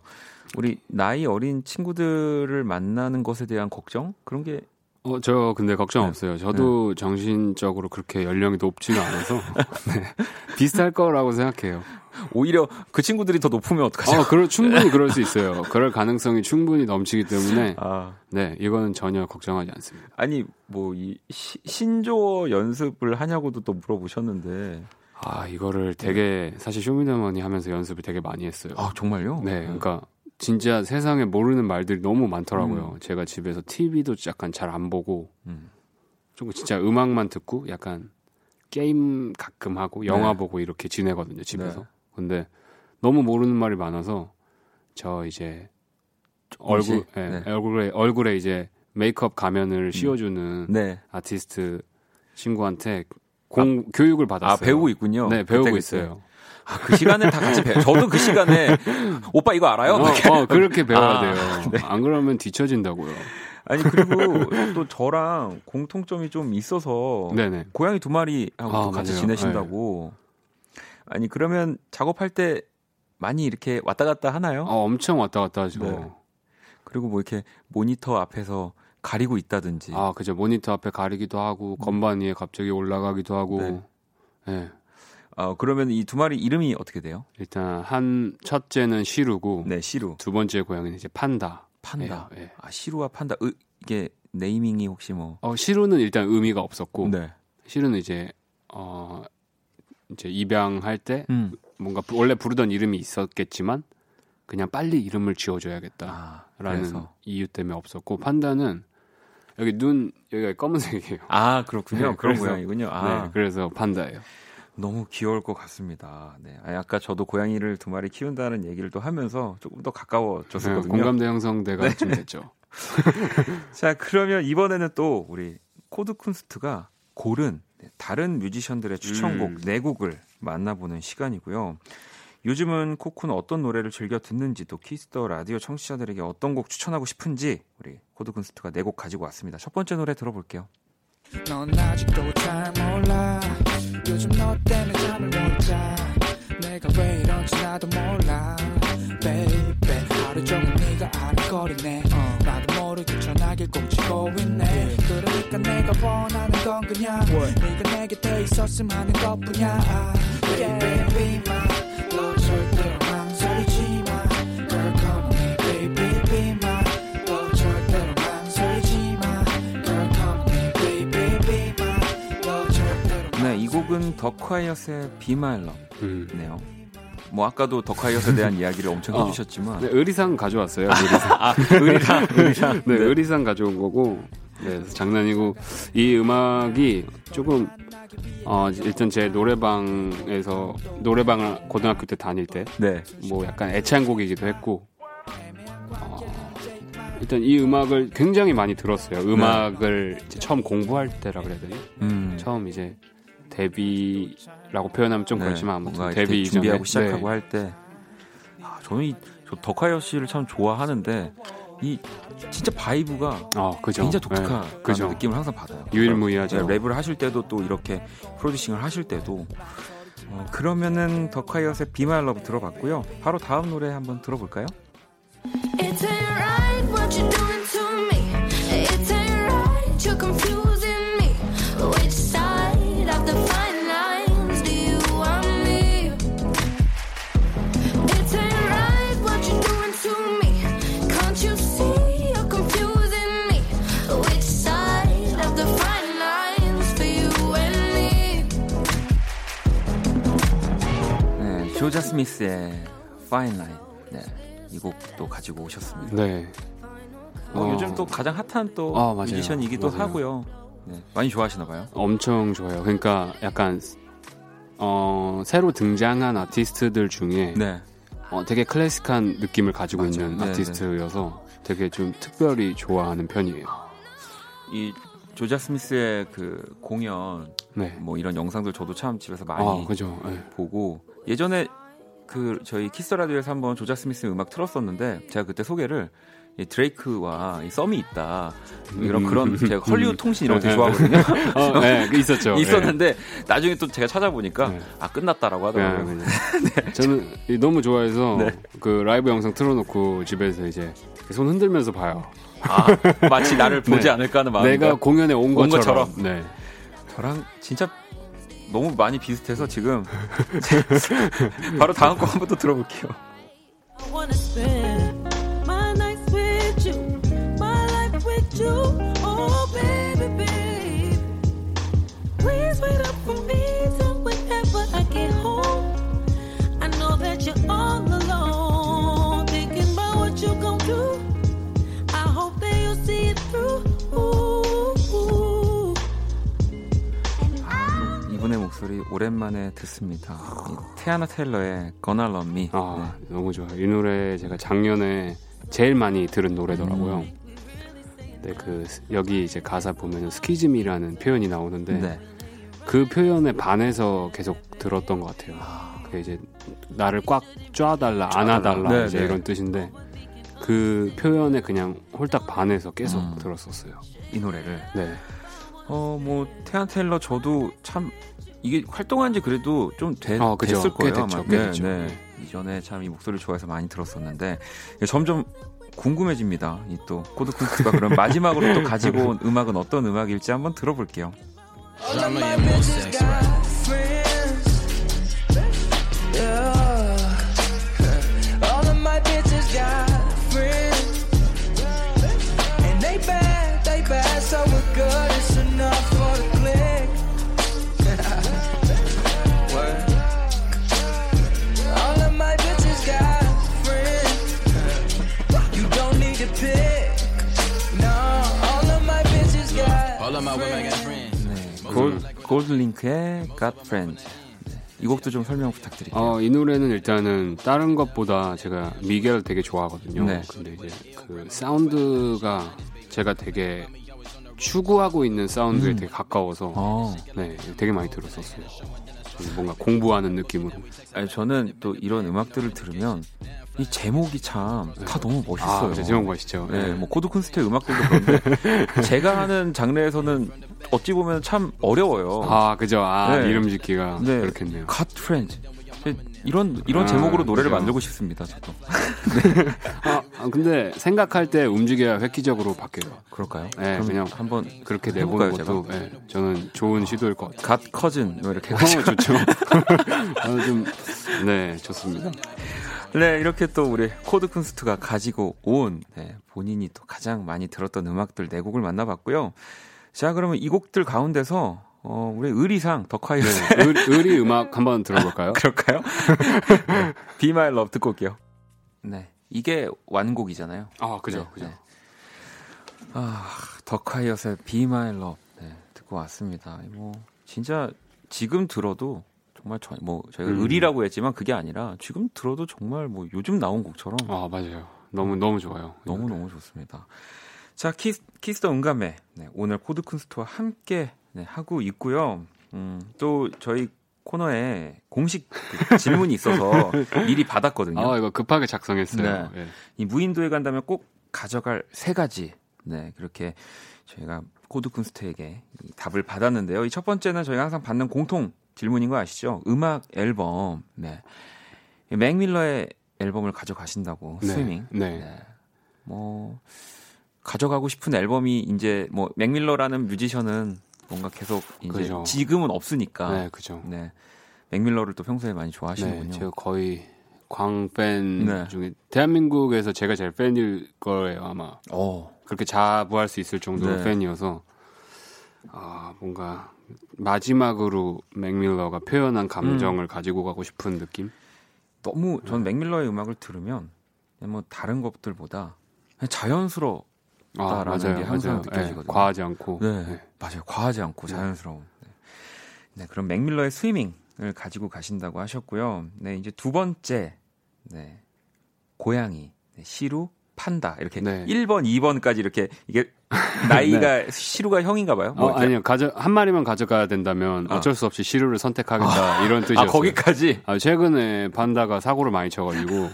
[SPEAKER 1] 우리 나이 어린 친구들을 만나는 것에 대한 걱정? 그런 게
[SPEAKER 3] 어, 저 근데 걱정 네. 없어요. 저도 네. 정신적으로 그렇게 연령이 높지는 않아서 [LAUGHS] 네. 비슷할 거라고 생각해요.
[SPEAKER 1] 오히려 그 친구들이 더 높으면 어떡하죠?
[SPEAKER 3] 어, 그럴 충분히 그럴 수 있어요. 그럴 가능성이 충분히 넘치기 때문에 아. 네 이거는 전혀 걱정하지 않습니다.
[SPEAKER 1] 아니 뭐 이 신조어 연습을 하냐고도 또 물어보셨는데
[SPEAKER 3] 아 이거를 되게 사실 쇼미더머니 하면서 연습을 되게 많이 했어요.
[SPEAKER 1] 아 정말요?
[SPEAKER 3] 네, 그러니까 진짜 세상에 모르는 말들이 너무 많더라고요. 음. 제가 집에서 TV도 약간 잘 안 보고 음. 좀 진짜 음악만 듣고 약간 게임 가끔 하고 영화 네. 보고 이렇게 지내거든요 집에서. 네. 근데 너무 모르는 말이 많아서 저 이제 얼굴 예, 네. 얼굴에 얼굴에 이제 메이크업 가면을 음. 씌워주는 네. 아티스트 친구한테 공 아, 교육을 받았어요. 아
[SPEAKER 1] 배우고 있군요.
[SPEAKER 3] 네 배우고 그때, 있어요.
[SPEAKER 1] 아, 그 시간에 다 같이 배워. 저도 그 시간에 오빠 이거 알아요?
[SPEAKER 3] 어, 어 그렇게 배워야 아, 돼요. 네. 안 그러면 뒤처진다고요.
[SPEAKER 1] 아니 그리고 또 저랑 공통점이 좀 있어서 네네. 고양이 두 마리하고 아, 같이 맞아요. 지내신다고. 네. 아니 그러면 작업할 때 많이 이렇게 왔다 갔다 하나요?
[SPEAKER 3] 아, 엄청 왔다 갔다 하죠. 네.
[SPEAKER 1] 그리고 뭐 이렇게 모니터 앞에서 가리고 있다든지.
[SPEAKER 3] 아, 그죠. 모니터 앞에 가리기도 하고 건반 위에 갑자기 올라가기도 하고. 네. 네.
[SPEAKER 1] 어, 그러면 이 두 마리 이름이 어떻게 돼요?
[SPEAKER 3] 일단 한 첫째는 시루고
[SPEAKER 1] 네, 시루.
[SPEAKER 3] 두 번째 고양이는 이제 판다.
[SPEAKER 1] 판다. 예, 예. 아, 시루와 판다. 으, 이게 네이밍이 혹시 뭐
[SPEAKER 3] 어, 시루는 일단 의미가 없었고 네. 시루는 이제 어 이제 입양할 때 음. 뭔가 원래 부르던 이름이 있었겠지만 그냥 빨리 이름을 지어줘야겠다라는 아, 이유 때문에 없었고 판다는 여기 눈 여기가 검은색이에요.
[SPEAKER 1] 아 그렇군요. 네, 그런 모양이군요. 아.
[SPEAKER 3] 네, 그래서 판다예요.
[SPEAKER 1] 너무 귀여울 것 같습니다. 네. 아, 아까 저도 고양이를 두 마리 키운다는 얘기를 또 하면서 조금 더 가까워졌었거든요. 네,
[SPEAKER 3] 공감대 형성대가 네. 좀 됐죠. [LAUGHS]
[SPEAKER 1] 자, 그러면 이번에는 또 우리 코드 쿤스트가 고른 네, 다른 뮤지션들의 추천곡 음. 네 곡을 만나보는 시간이고요. 요즘은 코쿤 어떤 노래를 즐겨 듣는지 또 키스터 라디오 청취자들에게 어떤 곡 추천하고 싶은지 우리 코드 쿤스트가 네곡 가지고 왔습니다. 첫 번째 노래 들어볼게요. 넌 아직도 잘 몰라 요즘 너 때문에 잠을 못자. 내가 왜 이런지 나도 몰라. Baby 하루 종일 네가 아른거리네. 어. 나도 모르게 전화길 꼭 쥐고 있네. 그러니까 내가 원하는 건 그냥 What? 네가 내 곁에 있었음 하는 것뿐이야. baby. be my 곡은 더 콰이엇의 Be My Love 음. 네요. 뭐 아까도 더 콰이엇에 대한 이야기를 엄청 [LAUGHS] 어. 해주셨지만
[SPEAKER 3] 네, 의리상 가져왔어요. 의리상. 아,
[SPEAKER 1] 의리상, [LAUGHS] [LAUGHS] 의리상.
[SPEAKER 3] 네, 네, 의리상 가져온 거고 네, 장난이고 이 음악이 조금 어 일단 제 노래방에서 노래방을 고등학교 때 다닐 때뭐 네. 약간 애창곡이기도 했고 어, 일단 이 음악을 굉장히 많이 들었어요. 음악을 네. 처음 공부할 때라 그래야 되나? 음. 처음 이제 데뷔라고 표현하면 좀 네, 그렇지만 아무튼 데뷔
[SPEAKER 1] 준비하고 시작하고 네. 할때 아, 저는 이 저 덕하여 씨를 참 좋아하는데 이 진짜 vibe가 어, 그죠. 굉장히 독특한 네, 그죠. 느낌을 항상 받아요.
[SPEAKER 3] 유일무이하죠.
[SPEAKER 1] 네, 랩을 하실 때도 또 이렇게 producing을 하실 때도 어, 그러면은 더콰이엇의 Be My Luv 들어봤고요. 바로 다음 노래 한번 들어볼까요? It ain't right what you're doing 조자 스미스의 Fine Line. 네, 이 곡도 가지고 오셨습니다. 네. 어, 어, 요즘 또 가장 핫한 또 아, 뮤지션이기도 맞아요. 하고요. 네, 많이 좋아하시나 봐요.
[SPEAKER 3] 엄청 좋아요. 그러니까 약간 어, 새로 등장한 아티스트들 중에 네. 어, 되게 클래식한 느낌을 가지고 맞아요. 있는 네, 아티스트여서 네. 되게 좀 특별히 좋아하는 편이에요.
[SPEAKER 1] 이 조자 스미스의 그 공연 네. 뭐 이런 영상들 저도 참 집에서 많이 아, 그죠. 네. 보고 예전에 그 저희 키스 라디오에서 한번 조자 스미스 음악 틀었었는데 제가 그때 소개를 이 드레이크와 이 썸이 있다 이런 음. 그런 제가 헐리우드 통신 이런 거 되게 좋아하거든요. [LAUGHS]
[SPEAKER 3] 어, 네, 그 [LAUGHS] 있었죠.
[SPEAKER 1] 있었는데 네. 나중에 또 제가 찾아보니까 네. 아 끝났다라고 하더라고요. 네, [LAUGHS]
[SPEAKER 3] 네. 저는 너무 좋아해서 네. 그 라이브 영상 틀어놓고 집에서 이제 손 흔들면서 봐요.
[SPEAKER 1] 아 마치 나를 보지 않을까 하는 마음.
[SPEAKER 3] 내가 공연에 온, 온 것처럼. 것처럼.
[SPEAKER 1] 네. 저랑 진짜 너무 많이 비슷해서 지금 [LAUGHS] 바로 다음 곡 한번 더 들어볼게요. 목소리 오랜만에 듣습니다. 테아나 테일러의 Gonna Love Me.
[SPEAKER 3] 아, 네. 너무 좋아요. 이 노래 제가 작년에 제일 많이 들은 노래더라고요. 음. 네, 그 여기 이제 가사 보면 스키즈미라는 표현이 나오는데 네. 그 표현에 반해서 계속 들었던 것 같아요. 아. 그 이제 나를 꽉 쫙달라, 안아달라 네, 이제 네. 이런 뜻인데 그 표현에 그냥 홀딱 반해서 계속 음. 들었었어요.
[SPEAKER 1] 이 노래를.
[SPEAKER 3] 네.
[SPEAKER 1] 어, 뭐, 테야나 테일러 저도 참 이게 활동한 지 그래도 좀 되, 어, 됐을 거예요.
[SPEAKER 3] 됐죠, 아마. 네, 네.
[SPEAKER 1] 이전에 참 이 목소리를 좋아해서 많이 들었었는데 점점 궁금해집니다. 이 또 코드 쿤스트가 그럼 [LAUGHS] 마지막으로 또 가지고 온 음악은 어떤 음악일지 한번 들어볼게요. 골드링크의 Got Friends. 네, 이 곡도 좀 설명 부탁드릴게요.
[SPEAKER 3] 어, 이 노래는 일단은 다른 것보다 제가 미겔 되게 좋아하거든요. 네. 근데 이제 그 사운드가 제가 되게 추구하고 있는 사운드에 음. 되게 가까워서 어. 네 되게 많이 들었었어요. 뭔가 공부하는 느낌으로.
[SPEAKER 1] 아니, 저는 또 이런 음악들을 들으면 이 제목이 참 다 네. 너무 멋있어요. 아,
[SPEAKER 3] 제목 멋있죠.
[SPEAKER 1] 네, 네. 뭐 코드 쿤스트의 음악들도 그런데 [LAUGHS] 제가 하는 장르에서는 어찌 보면 참 어려워요.
[SPEAKER 3] 아, 그죠. 아, 네. 이름 짓기가 네. 그렇겠네요.
[SPEAKER 1] Got Friends. 이런 이런 아, 제목으로 노래를 그죠. 만들고 싶습니다. 저도. [LAUGHS]
[SPEAKER 3] 네. 아, 아, 근데 생각할 때 움직여야 획기적으로 바뀌어요.
[SPEAKER 1] 그럴까요?
[SPEAKER 3] 네, 그냥 한번 그렇게 내보는 것도 네, 저는 좋은 시도일 것 같아요.
[SPEAKER 1] Got Cousin 뭐 이렇게
[SPEAKER 3] 어, 좋죠. [LAUGHS] 아, 좀 네, 좋습니다.
[SPEAKER 1] 네, 이렇게 또 우리 코드 쿤스트가 가지고 온 네, 본인이 또 가장 많이 들었던 음악들 네 곡을 만나봤고요. 자, 그러면 이 곡들 가운데서 어, 우리 의리상 덕화이로
[SPEAKER 3] 네, 의리 음악 한번 들어볼까요? [LAUGHS]
[SPEAKER 1] 그럴까요? [LAUGHS] 네, Be My Love 듣고 올게요. 네, 이게 완곡이잖아요.
[SPEAKER 3] 아, 그죠, 네, 그죠. 네.
[SPEAKER 1] 아, Be My Love 네, 듣고 왔습니다. 뭐 진짜 지금 들어도 정말 저, 뭐 저희가 음. 의리라고 했지만 그게 아니라 지금 들어도 정말 뭐 요즘 나온 곡처럼
[SPEAKER 3] 아 맞아요 너무 너무 좋아요
[SPEAKER 1] 너무 너무 좋습니다 자 키스 키스더 응감매 네, 오늘 코드 쿤스트와 함께 네, 하고 있고요 음, 또 저희 코너에 공식 그 질문이 있어서 [LAUGHS] 미리 받았거든요.
[SPEAKER 3] 아, 이거 급하게 작성했어요.
[SPEAKER 1] 네. 네. 이 무인도에 간다면 꼭 가져갈 세 가지. 네, 그렇게 저희가 코드쿤스트에게 답을 받았는데요. 이 첫 번째는 저희가 항상 받는 공통 질문인 거 아시죠? 음악 앨범. 네. 맥 밀러의 앨범을 가져가신다고 네. 스위밍.
[SPEAKER 3] 네. 네.
[SPEAKER 1] 뭐 가져가고 싶은 앨범이 이제 뭐 맥밀러라는 뮤지션은 뭔가 계속 이제 그죠. 지금은 없으니까.
[SPEAKER 3] 네, 그죠.
[SPEAKER 1] 네. 맥밀러를 또 평소에 많이 좋아하시는군요.
[SPEAKER 3] 네, 제가 거의 광팬 네. 중에 대한민국에서 제가 제일 팬일 거예요 아마. 오. 그렇게 자부할 수 있을 정도로 네. 팬이어서 아 뭔가 마지막으로 맥밀러가 표현한 감정을 음. 가지고 가고 싶은 느낌?
[SPEAKER 1] 너무 전 맥밀러의 음악을 들으면 뭐 다른 것들보다 자연스러워. 아, 맞아요, 게 항상 맞아요. 느껴지거든요. 네,
[SPEAKER 3] 과하지 않고.
[SPEAKER 1] 네, 네, 맞아요. 과하지 않고 네. 자연스러운. 네. 네, 그럼 맥밀러의 스위밍을 가지고 가신다고 하셨고요. 네, 이제 두 번째, 네, 고양이, 네, 시루, 판다 이렇게 네. 1번, 2번까지 이렇게 이게 [LAUGHS] 나이가 네. 시루가 형인가 봐요.
[SPEAKER 3] 뭐 어, 아니요. 가져 한 마리만 가져가야 된다면 어. 쩔 수 없이 시루를 선택하겠다 아. 이런 뜻이었어요.
[SPEAKER 1] 아, 거기까지.
[SPEAKER 3] 아, 최근에 판다가 사고를 많이 쳐 가지고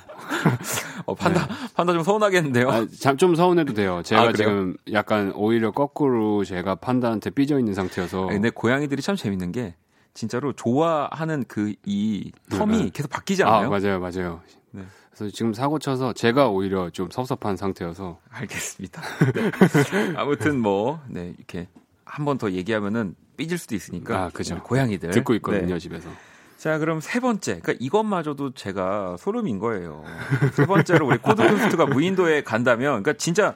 [SPEAKER 3] [LAUGHS]
[SPEAKER 1] 어, 판다 네. 판다 좀 서운하겠는데요.
[SPEAKER 3] 아, 좀 서운해도 돼요. 제가 아, 지금 약간 오히려 거꾸로 제가 판다한테 삐져 있는 상태여서.
[SPEAKER 1] 근데 고양이들이 참 재밌는 게 진짜로 좋아하는 그 이 텀이 네. 계속 바뀌지 않아요?
[SPEAKER 3] 아, 맞아요. 맞아요. 네. 그래서 지금 사고 쳐서 제가 오히려 좀 섭섭한 상태여서
[SPEAKER 1] 알겠습니다. 네. 아무튼 뭐 네, 이렇게 한 번 더 얘기하면은 삐질 수도 있으니까.
[SPEAKER 3] 아, 그죠.
[SPEAKER 1] 고양이들
[SPEAKER 3] 듣고 있거든요 네. 집에서.
[SPEAKER 1] 자, 그럼 세 번째. 그러니까 이것마저도 제가 소름인 거예요. 세 번째로 우리 코드 쿤스트가 무인도에 간다면, 그러니까 진짜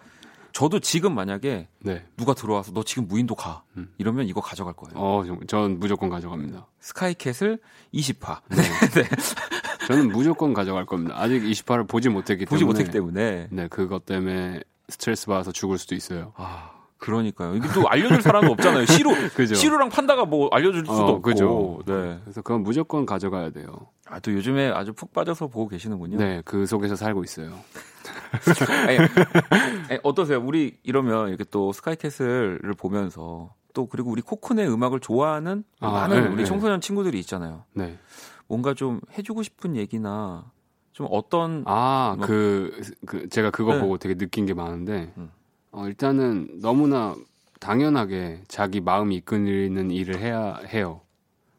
[SPEAKER 1] 저도 지금 만약에 네. 누가 들어와서 너 지금 무인도 가 음. 이러면 이거 가져갈 거예요.
[SPEAKER 3] 어, 전 무조건 가져갑니다.
[SPEAKER 1] 스카이캐슬 20화. 네. 네. [LAUGHS]
[SPEAKER 3] 저는 무조건 가져갈 겁니다. 아직 20화를 보지 못했기
[SPEAKER 1] 보지 때문에. 보지 못했기 때문에.
[SPEAKER 3] 네, 그것 때문에 스트레스 받아서 죽을 수도 있어요.
[SPEAKER 1] 아, 그러니까요. 이게 또 알려줄 사람도 없잖아요. 시로, [LAUGHS] 그죠. 시로랑 판다가 뭐 알려줄 수도 어, 없고. 그죠.
[SPEAKER 3] 네. 그래서 그건 무조건 가져가야 돼요.
[SPEAKER 1] 아, 또 요즘에 아주 푹 빠져서 보고 계시는군요.
[SPEAKER 3] 네, 그 속에서 살고 있어요. [LAUGHS]
[SPEAKER 1] 아니, 아니, 어떠세요? 우리 이러면 이렇게 또 스카이캐슬을 보면서 또 그리고 우리 코쿤의 음악을 좋아하는 아, 많은 네, 우리 네. 청소년 친구들이 있잖아요. 네. 뭔가 좀 해주고 싶은 얘기나 좀 어떤
[SPEAKER 3] 아그그 그 제가 그거 네. 보고 되게 느낀 게 많은데 음. 어, 일단은 너무나 당연하게 자기 마음이 이끄는 일을 해야 해요.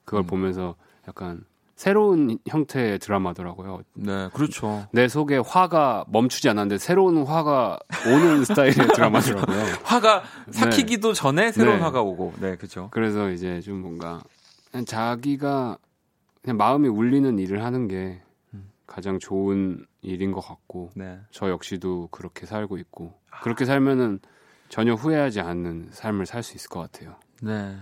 [SPEAKER 3] 그걸 음. 보면서 약간 새로운 형태의 드라마더라고요.
[SPEAKER 1] 네, 그렇죠.
[SPEAKER 3] 내 속에 화가 멈추지 않았는데 새로운 화가 오는 [LAUGHS] 스타일의 드라마더라고요.
[SPEAKER 1] 화가 삭히기도 네. 전에 새로운 네. 화가 오고, 네, 그렇죠.
[SPEAKER 3] 그래서 이제 좀 뭔가 자기가 그냥 마음이 울리는 일을 하는 게 음. 가장 좋은 일인 것 같고, 네. 저 역시도 그렇게 살고 있고, 그렇게 살면은 전혀 후회하지 않는 삶을 살 수 있을 것 같아요.
[SPEAKER 1] 네.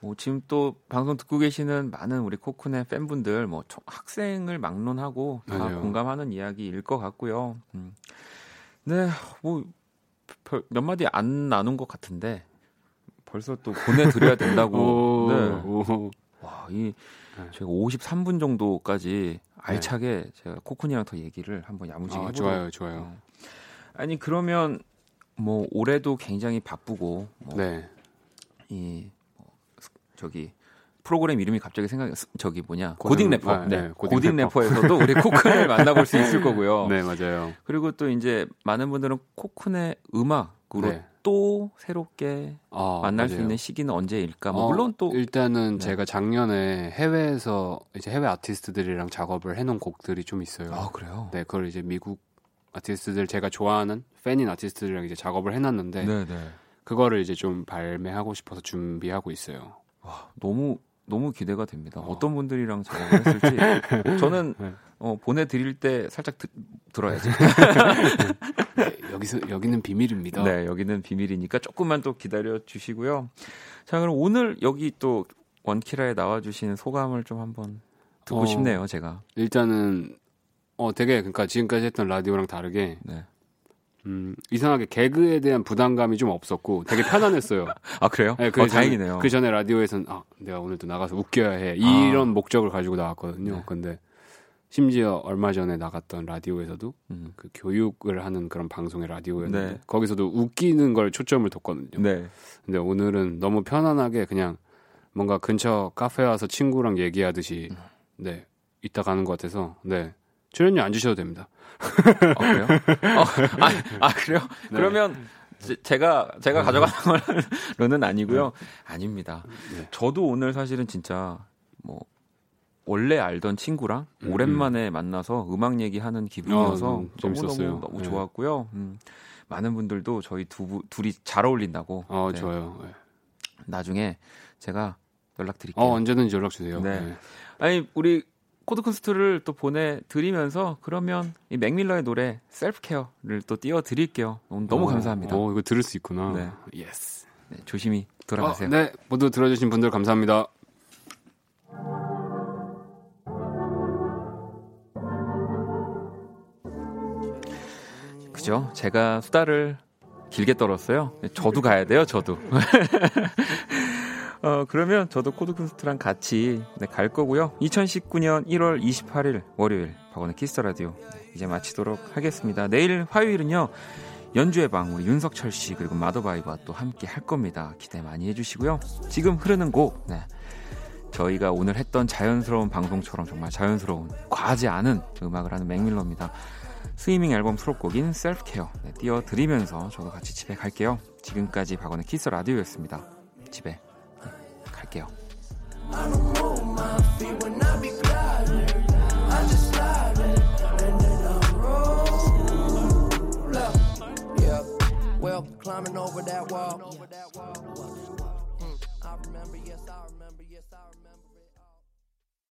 [SPEAKER 1] 뭐 지금 또 방송 듣고 계시는 많은 우리 코쿤의 팬분들 뭐 학생을 막론하고 다 맞아요. 공감하는 이야기일 것 같고요. 음. 네, 뭐 몇 마디 안 나눈 것 같은데 벌써 또 보내드려야 [LAUGHS] 된다고. 오, 네. 오. 와, 이 네. 제가 53분 정도까지 알차게 네. 제가 코쿤이랑 더 얘기를 한번 야무지게 아, 해보도록.
[SPEAKER 3] 좋아요, 좋아요. 어.
[SPEAKER 1] 아니 그러면 뭐 올해도 굉장히 바쁘고 뭐 네. 이 저기 프로그램 이름이 갑자기 생각이 저기 뭐냐 고딩, 래퍼 아, 네. 네. 고딩, 고딩 래퍼. 에서도 우리 코쿤을 [LAUGHS] 만나볼 수 있을 거고요.
[SPEAKER 3] 네 맞아요.
[SPEAKER 1] 그리고 또 이제 많은 분들은 코쿤의 음악으로 네. 또 새롭게 아, 만날 맞아요. 수 있는 시기는 언제일까? 뭐 어, 물론 또
[SPEAKER 3] 일단은 네. 제가 작년에 해외에서 이제 해외 아티스트들이랑 작업을 해놓은 곡들이 좀 있어요.
[SPEAKER 1] 아 그래요?
[SPEAKER 3] 네 그걸 이제 미국 아티스트들 제가 좋아하는 팬인 아티스트들이랑 이제 작업을 해놨는데 네, 네. 그거를 이제 좀 발매하고 싶어서 준비하고 있어요.
[SPEAKER 1] 와, 너무 너무 기대가 됩니다. 어. 떤 분들이랑 작업을 했을지 저는 [LAUGHS] 네. 어, 보내드릴 때 살짝 드, 들어야지. [LAUGHS]
[SPEAKER 3] 네, 여기서 여기는 비밀입니다.
[SPEAKER 1] 네, 여기는 비밀이니까 조금만 또 기다려 주시고요. 자, 그럼 오늘 여기 또 원키라에 나와 주신 소감을 좀 한번 듣고 어, 싶네요, 제가.
[SPEAKER 3] 일단은 어 되게 그러니까 지금까지 했던 라디오랑 다르게 네. 음, 이상하게 개그에 대한 부담감이 좀 없었고 되게 편안했어요. [LAUGHS]
[SPEAKER 1] 아 그래요?
[SPEAKER 3] 네,
[SPEAKER 1] 그 어, 다행이네요.
[SPEAKER 3] 그 전에 라디오에서는 아 내가 오늘도 나가서 웃겨야 해 이런 아. 목적을 가지고 나왔거든요. 네. 근데 심지어 얼마 전에 나갔던 라디오에서도 음. 그 교육을 하는 그런 방송의 라디오였는데 네. 거기서도 웃기는 걸 초점을 뒀거든요. 네. 근데 오늘은 너무 편안하게 그냥 뭔가 근처 카페 와서 친구랑 얘기하듯이 음. 네 이따 가는 것 같아서 네 출연료 안 주셔도 됩니다.
[SPEAKER 1] 아, 그래요? 어, 아, 아, 그래요? [LAUGHS] 네. 그러면 제, 가 제가 네. 가져가는 걸로는 [LAUGHS] 아니고요. 네. 아닙니다. 네. 저도 오늘 사실은 진짜 뭐 원래 알던 친구랑 음, 오랜만에 음. 만나서 음악 얘기하는 기분이어서 어, 너무 너무 너무 네. 좋았고요. 음, 많은 분들도 저희 두 둘이 잘 어울린다고.
[SPEAKER 3] 어 네. 좋아요.
[SPEAKER 1] 나중에 제가 연락드릴게요.
[SPEAKER 3] 어 언제든지 연락 주세요.
[SPEAKER 1] 네. 아니 우리 코드 쿤스트를 또 보내드리면서 그러면 이 맥밀러의 노래 Self Care를 또 띄워드릴게요. 너무, 너무 어, 감사합니다.
[SPEAKER 3] 어, 이거 들을 수 있구나.
[SPEAKER 1] 네. Yes. 네, 조심히 돌아가세요.
[SPEAKER 3] 어, 네, 모두 들어주신 분들 감사합니다.
[SPEAKER 1] 그죠? 제가 수다를 길게 떨었어요. 저도 가야 돼요, 저도. [LAUGHS] 어, 그러면 저도 코드쿤스트랑 같이 네, 갈 거고요. 2019년 1월 28일 월요일 박원의 키스터 라디오 네, 이제 마치도록 하겠습니다. 내일 화요일은요. 연주의 방 우리 윤석철 씨 그리고 마더바이브와 또 함께 할 겁니다. 기대 많이 해주시고요. 지금 흐르는 곡 네. 저희가 오늘 했던 자연스러운 방송처럼 정말 자연스러운 과하지 않은 음악을 하는 맥밀러입니다. 스위밍 앨범 수록곡인 셀프케어 네, 띄워드리면서 저도 같이 집에 갈게요. 지금까지 박원의 키스 라디오였습니다. 집에 갈게요. Well, climbing over that wall.